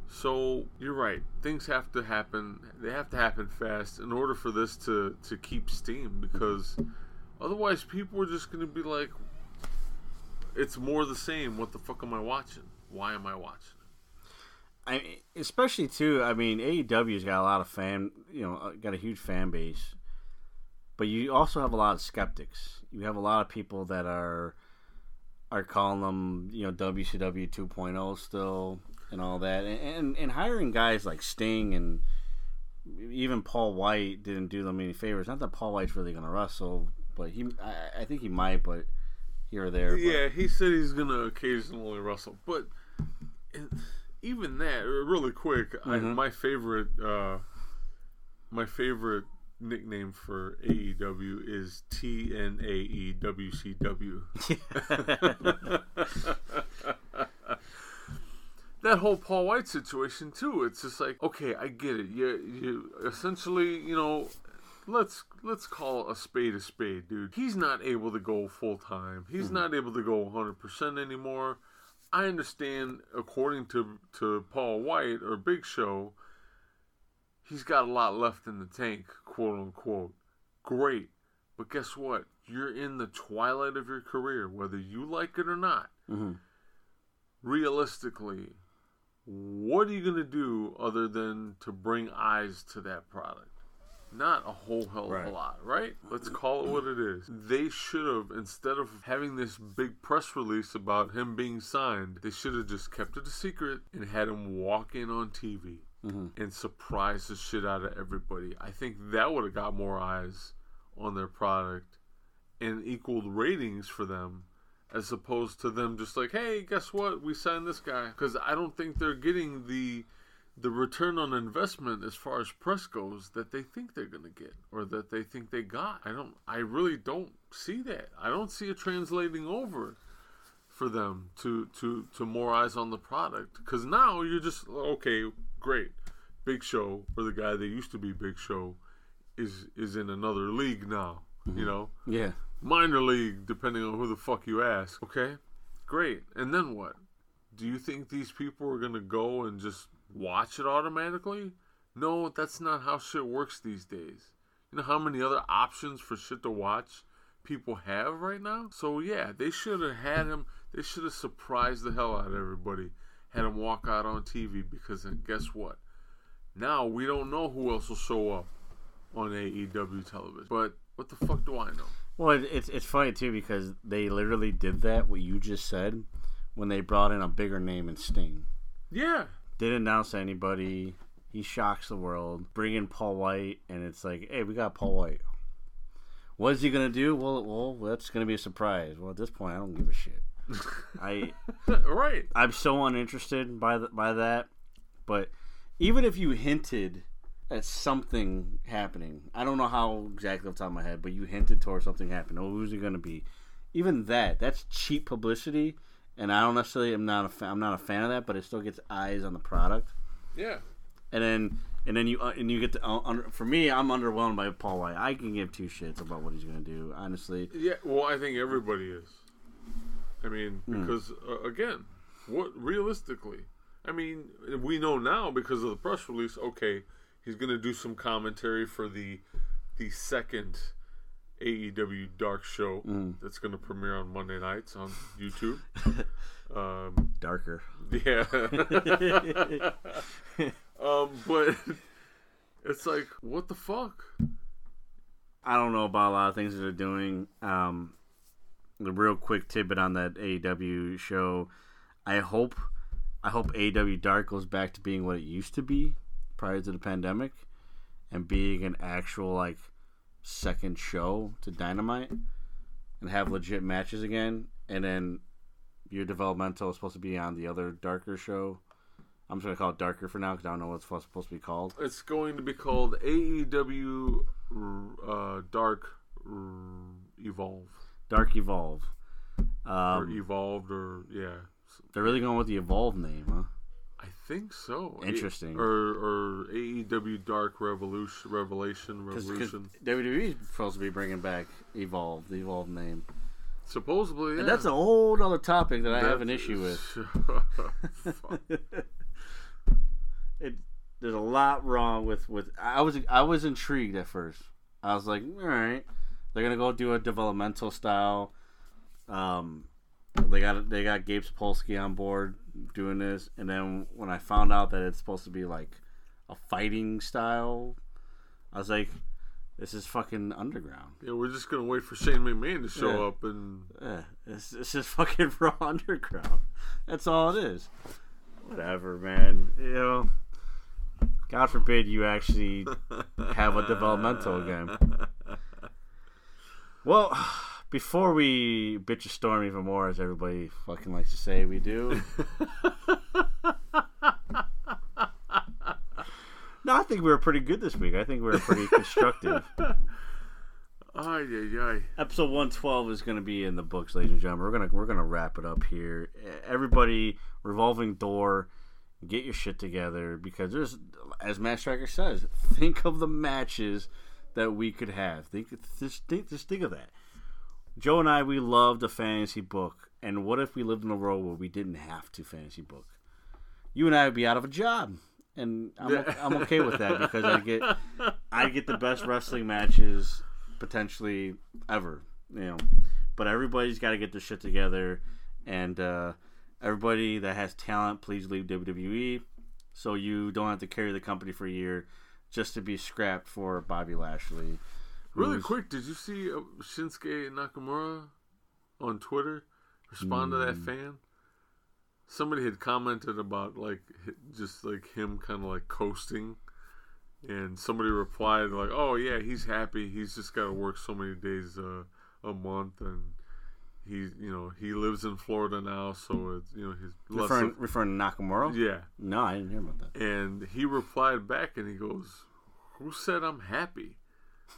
So you're right. Things have to happen. They have to happen fast in order for this to to keep steam. Because otherwise, people are just going to be like, "It's more the same. What the fuck am I watching? Why am I watching?" I especially too. I mean, AEW's got a lot of fan. You know, uh, got a huge fan base, but you also have a lot of skeptics. You have a lot of people that are are calling them, you know, WCW 2.0 still and all that, and, and and hiring guys like Sting and even Paul White didn't do them any favors. Not that Paul White's really going to wrestle, but he, I, I think he might, but here or there. but- Yeah, he said he's going to occasionally wrestle, but even that, really quick, I, my favorite, uh, my favorite nickname for AEW is TNAEWCW. *laughs* That whole Paul White situation too. It's just like, okay, I get it. You, you essentially, you know, let's let's call a spade a spade, dude. He's not able to go full time. He's mm-hmm. not able to go 100 percent anymore. I understand, according to to Paul White or Big Show, he's got a lot left in the tank, quote unquote. Great, but guess what? You're in the twilight of your career, whether you like it or not. Mm-hmm. Realistically, what are you going to do other than to bring eyes to that product? Not a whole hell of a lot, right? Let's call it what it is. They should have, instead of having this big press release about him being signed, they should have just kept it a secret and had him walk in on TV Mm-hmm. and surprise the shit out of everybody. I think that would have got more eyes on their product and equaled ratings for them as opposed to them just like, hey, guess what? We signed this guy because I don't think they're getting the the return on investment as far as press goes that they think they're going to get or that they think they got. I don't. I really don't see that. I don't see it translating over for them to to to more eyes on the product because now you're just okay, great, Big Show or the guy that used to be Big Show is is in another league now. You mm-hmm. know, Yeah. minor league, depending on who the fuck you ask. Okay, great. And then what? Do you think these people are gonna go and just watch it automatically? No, that's not how shit works these days. You know how many other options for shit to watch people have right now? So yeah, they should have had him. They should have surprised the hell out of everybody. Had him walk out on TV because then guess what? Now we don't know who else will show up on AEW television. But what the fuck do I know? Well, it, it's it's funny too because they literally did that what you just said when they brought in a bigger name in Sting. Yeah, Didn't announce anybody. He shocks the world. Bring in Paul White, and it's like, hey, we got Paul White. What is he gonna do? Well, well, that's gonna be a surprise. Well, at this point, I don't give a shit. I *laughs* right. I'm so uninterested by the, by that. But even if you hinted at something happening, I don't know how exactly off the top of my head, but you hinted towards something happening. Oh, who's it going to be? Even that, that's cheap publicity, and I don't necessarily am not a fa- I'm not a fan of that, but it still gets eyes on the product. Yeah. And then and then you uh, and you get to uh, under, for me, I'm underwhelmed by Paul White. I can give two shits about what he's going to do, honestly. Yeah, well, I think everybody is. I mean, Hmm. because uh, again, what realistically? I mean, we know now because of the press release. Okay, he's going to do some commentary for the the second AEW Dark show Hmm. that's going to premiere on Monday nights on YouTube. *laughs* um, Darker. yeah. *laughs* um, but it's like, what the fuck? I don't know about a lot of things that they're doing. Um, the real quick tidbit on that AEW show, I hope, I hope AEW Dark goes back to being what it used to be prior to the pandemic, and being an actual like second show to Dynamite, and have legit matches again. And then your developmental is supposed to be on the other darker show. I'm just gonna call it darker for now because I don't know what it's supposed to be called. It's going to be called AEW uh, Dark Evolve. Dark Evolve. or Um, Evolved, or yeah. they're really going with the Evolve name, huh? I think so. Interesting. A- or, or AEW Dark Revolution, Revelation, Revolution. WWE is supposed to be bringing back Evolve, the Evolve name. Supposedly, yeah. And that's a whole other topic that I have an issue with. *laughs* It, there's a lot wrong with, with I was I was intrigued at first. I was like, all right, they're gonna go do a developmental style. Um, they got they got Gabe Sapolsky on board doing this, and then when I found out that it's supposed to be like a fighting style, I was like, this is fucking underground. yeah, we're just gonna wait for Shane McMahon to show Yeah. up and Eh, it's, it's just *laughs* fucking raw underground. That's all it is. Whatever, man. You know, God forbid you actually *laughs* have a developmental again. Well, *sighs* before we bitch a storm even more, as everybody fucking likes to say we do. *laughs* no, I think we were pretty good this week. I think we were pretty *laughs* constructive. ay ay ay. episode 112 is going to be in the books ladies and gentlemen we're going to we're to wrap it up here everybody revolving door get your shit together because there's as matt striker says think of the matches that we could have. Think just think, just think of that. Joe and i we loved a fantasy book and what if we lived in a world where we didn't have to fantasy book? You and i would be out of a job and i'm, o- I'm okay with that because i get i get the best wrestling matches potentially ever, you know. But everybody's got to get their shit together and uh, Everybody that has talent, please leave WWE, so you don't have to carry the company for a year just to be scrapped for Bobby Lashley. Really quick, did you see uh, Shinsuke Nakamura on Twitter respond to that Mm. fan? Somebody had commented about like just like him kind of like coasting, and somebody replied like, "Oh yeah, he's happy. He's just got to work so many days uh, a month, and he you know he lives in Florida now, so it's you know he's Referring, of- referring to Nakamura? yeah." No, I didn't hear about that. And he replied back and he goes, Who said I'm happy? *laughs*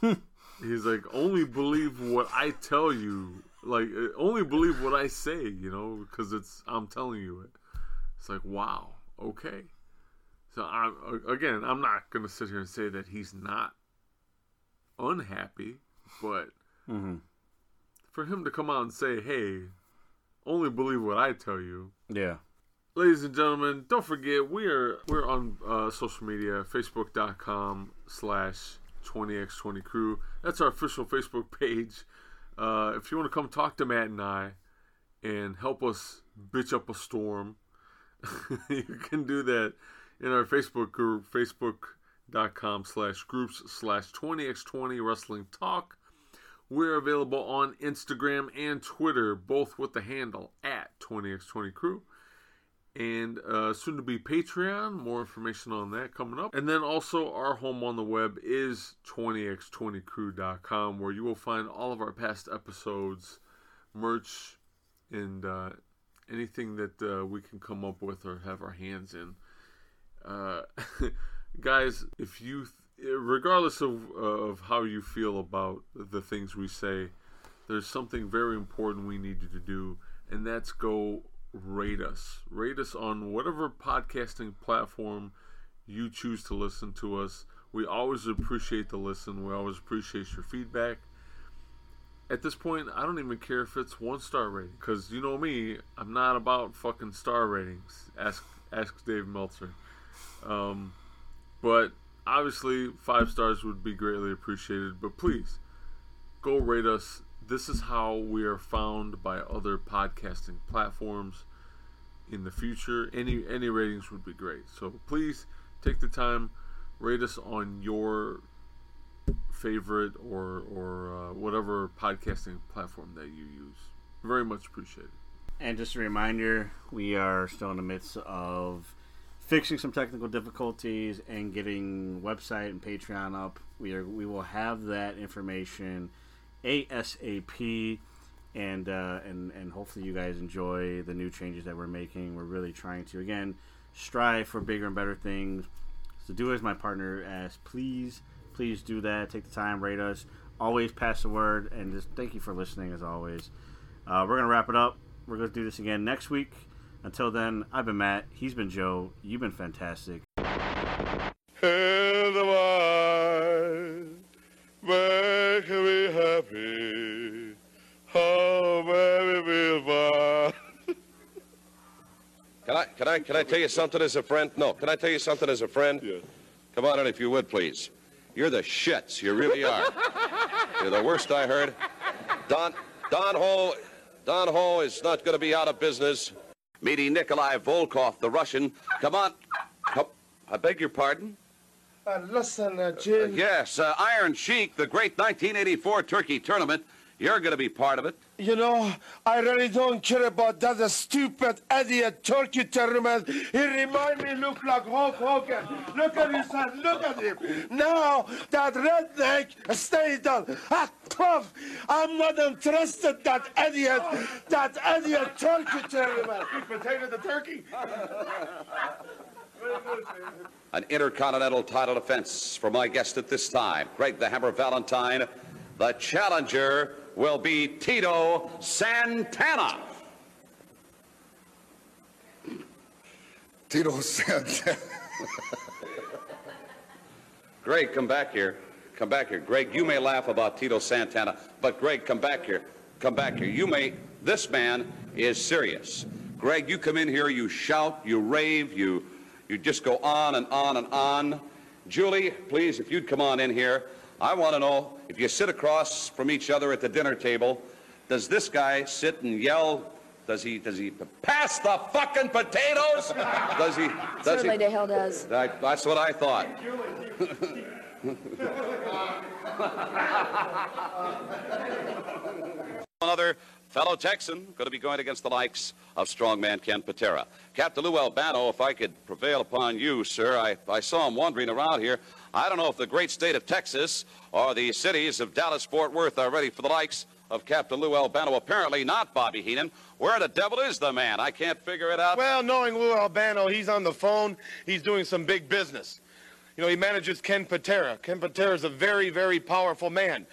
He's like, Only believe what I tell you. Like, uh, only believe what I say, you know, because it's, I'm telling you it. It's like, wow, okay. So, I'm, uh, again, I'm not going to sit here and say that he's not unhappy, but Mm-hmm. For him to come out and say, hey, only believe what I tell you, Yeah. ladies and gentlemen don't forget we are we're on uh, social media facebook.com slash 20x20 crew. That's our official facebook page. Uh, if you want to come talk to matt and i and help us bitch up a storm *laughs* you can do that in our facebook group facebook.com slash groups slash 20x20 wrestling talk we're available on instagram and twitter both with the handle at 20x20 crew and uh, soon to be Patreon. More information on that coming up. And then also, our home on the web is 20x20crew.com, where you will find all of our past episodes, merch, and uh, anything that uh, we can come up with or have our hands in. Uh, *laughs* guys, if you, regardless of, of how you feel about the things we say, there's something very important we need you to do, and that's go rate us. Rate us on whatever podcasting platform you choose to listen to us. We always appreciate the listen. We always appreciate your feedback. At this point, I don't even care if it's one star rating because you know me, I'm not about fucking star ratings. Ask ask Dave Meltzer. Um, but obviously, five stars would be greatly appreciated. But please, go rate us. This is how we are found by other podcasting platforms in the future. Any any ratings would be great. So please take the time, rate us on your favorite or or uh, whatever podcasting platform that you use. Very much appreciated. And just a reminder, we are still in the midst of fixing some technical difficulties and getting website and Patreon up. We are we will have that information ASAP and uh, and and hopefully you guys enjoy the new changes that we're making. We're really trying to again strive for bigger and better things. So do as my partner asks. Please, please do that. Take the time, rate us. Always pass the word, and just thank you for listening as always. Uh, we're gonna wrap it up. We're gonna do this again next week. Until then, I've been Matt. He's been Joe. You've been fantastic. And I make me happy. Oh, baby, be mine. Can I, can I, can I tell you something as a friend? No, can I tell you something as a friend? Yeah. Come on in if you would, please. You're the shits. You really are. You're the worst I heard. Don, Don Ho, Don Ho is not going to be out of business. Meeting Nikolai Volkov, the Russian. Come on. I beg your pardon? Uh, listen, uh, Jim. Yes, uh, Iron Sheik, the great 1984 Turkey tournament. You're going to be part of it. You know, I really don't care about that stupid idiot turkey tournament. He remind me look like Hulk Hogan. Look at his hand, look at him. Now that redneck stay down. Ah, tough. I'm not interested that idiot, that idiot turkey tournament. Potato the turkey. An intercontinental title defense for my guest at this time, Greg the Hammer Valentine. The challenger will be Tito Santana. Tito Santana. *laughs* Greg, come back here. Come back here. Greg, you may laugh about Tito Santana, but Greg, come back here. Come back here. You may, this man is serious. Greg, you come in here, you shout, you rave, you, you just go on and on and on. Julie, please, if you'd come on in here. I want to know if you sit across from each other at the dinner table, does this guy sit and yell Does he? Does he pass the fucking potatoes? Does he? Does Certainly he? the hell does. That, that's what I thought. *laughs* Another fellow Texan going to be going against the likes of strongman Ken Patera. Captain Lou Albano, if I could prevail upon you, sir, I, I saw him wandering around here. I don't know if the great state of Texas or the cities of Dallas, Fort Worth are ready for the likes of Captain Lou Albano. Apparently not, Bobby Heenan. Where the devil is the man? I can't figure it out. Well, knowing Lou Albano, he's on the phone. He's doing some big business. You know, he manages Ken Patera. Ken Patera is a very, very powerful man.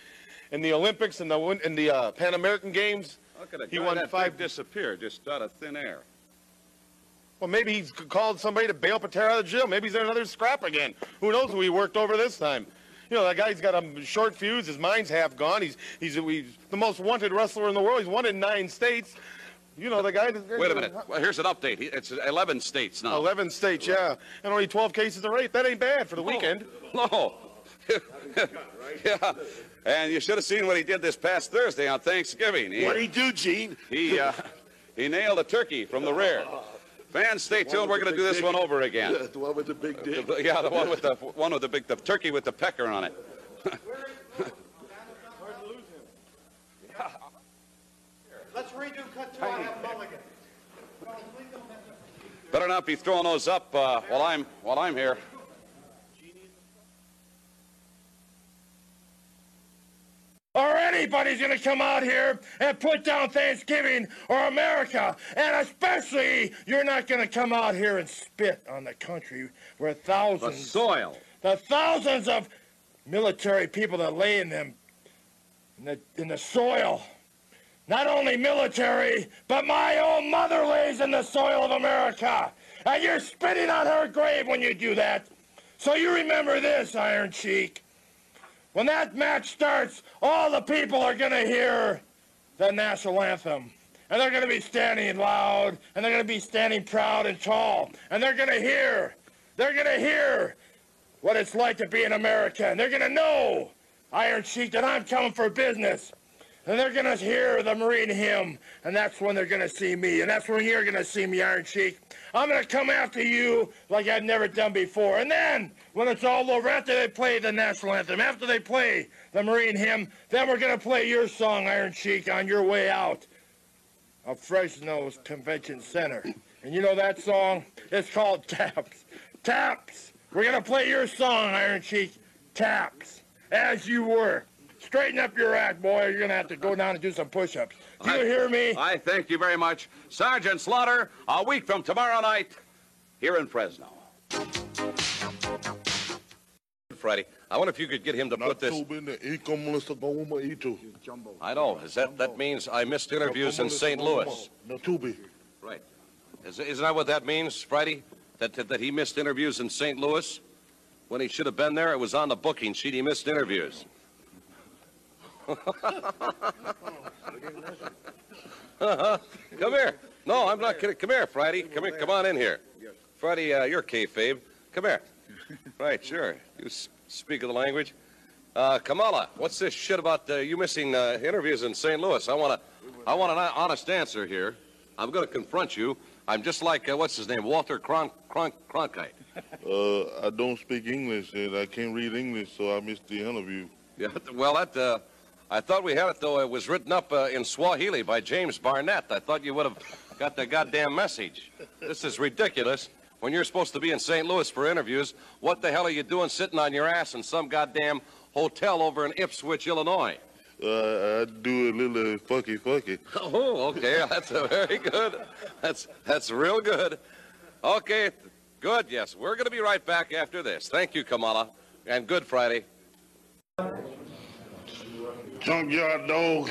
In the Olympics and the in the uh, Pan American Games, Look at a he won five. disappear just out of thin air. Well, maybe he's called somebody to bail Patera out of jail. Maybe he's in another scrap again. Who knows who he worked over this time? You know, that guy's got a short fuse. His mind's half gone. He's he's, he's the most wanted wrestler in the world. He's won in nine states. You know, the guy. Wait a minute. Well, here's an update. It's 11 states now. 11 states, yeah. And only 12 cases of rape. That ain't bad for the weekend. *laughs* No. *laughs* yeah. And you should have seen what he did this past Thursday on Thanksgiving. He, What'd he do, Gene? He, uh, he nailed a turkey from the rear. Fans, stay tuned. We're going to do this one over again. The one with the big dick. Yeah, the one with the one with the big the turkey with the pecker on it. *laughs* Let's redo cut two on that mulligan. Better not be throwing those up uh, while I'm while I'm here. Or anybody's gonna come out here and put down Thanksgiving or America. And especially, you're not gonna come out here and spit on the country where thousands. The thousands, soil. the thousands of military people that lay in them, in the, in the soil. Not only military, but my own mother lays in the soil of America. And you're spitting on her grave when you do that. So you remember this, Iron Sheik. When that match starts, all the people are going to hear the national anthem. And they're going to be standing loud, and they're going to be standing proud and tall. And they're going to hear, they're going to hear what it's like to be an American. They're going to know, Iron Sheik, that I'm coming for business. And they're to hear the Marine hymn, and that's when they're to see me. And that's when you're to see me, Iron Sheik. I'm to come after you like I've never done before. And then, when it's all over, after they play the national anthem, after they play the Marine hymn, then we're to play your song, Iron Sheik, on your way out of Fresno's Convention Center. And you know that song? It's called Taps. Taps. We're to play your song, Iron Sheik. Taps. As you were. Straighten up your act, boy. You're going to have to go down and do some push-ups. Do you I- hear me? I thank you very much. Sergeant Slaughter, a week from tomorrow night, here in Fresno. Freddie, I wonder if you could get him to put this. I know. Is that that means I missed interviews in St. Louis? Right. Is, isn't that what that means, Friday? That, that that he missed interviews in St. Louis when he should have been there? It was on the booking sheet. He missed interviews. *laughs* Come here. No, I'm not kidding. Come here, Friday. Come here. Come on in here. Friday, uh, you're kayfabe. Come here. Right, sure. You speak of the language. Uh, Kamala, what's this shit about uh, you missing uh, interviews in St. Louis? I want to, I want an honest answer here. I'm going to confront you. I'm just like uh, what's his name, Walter Cron- Cron- Cronkite. Uh, I don't speak English and I can't read English, so I missed the interview. Yeah, well, that uh, I thought we had it though. It was written up uh, in Swahili by James Barnett. I thought you would have got the goddamn message. This is ridiculous. When you're supposed to be in St. Louis for interviews, what the hell are you doing sitting on your ass in some goddamn hotel over in Ipswich, Illinois? Uh, I do a little fucky fucky. *laughs* Oh, okay. *laughs* That's a very good. That's that's real good. Okay, good. Yes, we're going to be right back after this. Thank you, Kamala, and good Friday. Junkyard dog,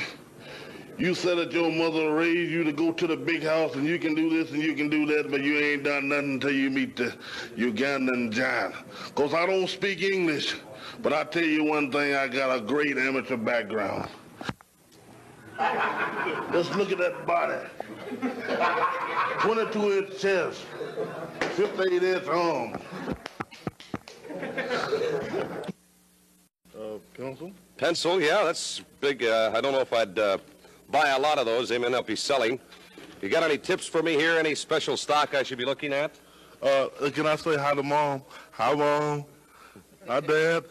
you said that your mother raised you to go to the big house and you can do this and you can do that, but you ain't done nothing until you meet the Ugandan giant. Cause I don't speak English, but I tell you one thing, I got a great amateur background. Let's look at that body. 22 inch chest, 58 inch arms. Uh, pencil? Pencil, yeah, that's big. Uh, I don't know if I'd uh, buy a lot of those. They may not be selling. You got any tips for me here? Any special stock I should be looking at? Uh, can I say hi to mom? Hi, mom. Hi, *laughs* dad.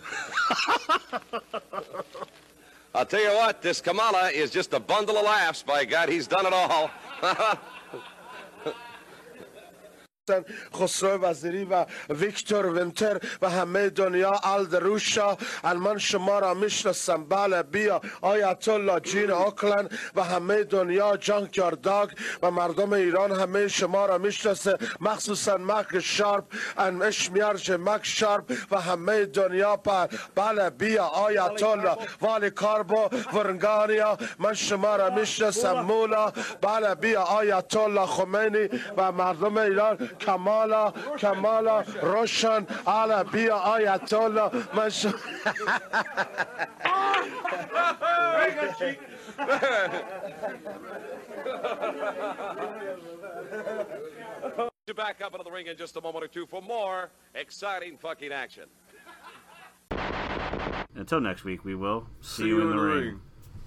I'll tell you what, this Kamala is just a bundle of laughs. By God, he's done it all. *laughs* خسرو وزیری و ویکتور ونتر و همه دنیا الدروشا من شما را می‌شناسم. بله بیا. آیت الله جین اوکلن و همه دنیا جانکیار داگ و مردم ایران همه شما را می‌شناسه. مخصوصا مک شارپ ان اشمیارج مک شارپ و همه دنیا پر بله بیا. آیت الله والی کاربو ورنگانیا من شما را می‌شناسم مولا. بله بیا. آیت الله خمینی و مردم ایران Kamala, Kamala, Roshan, Alabia, Ayatollah, Mansur. to back up into the ring in just a moment or two for more exciting fucking action. Until next week, we will see, see you, in the, ring. ring.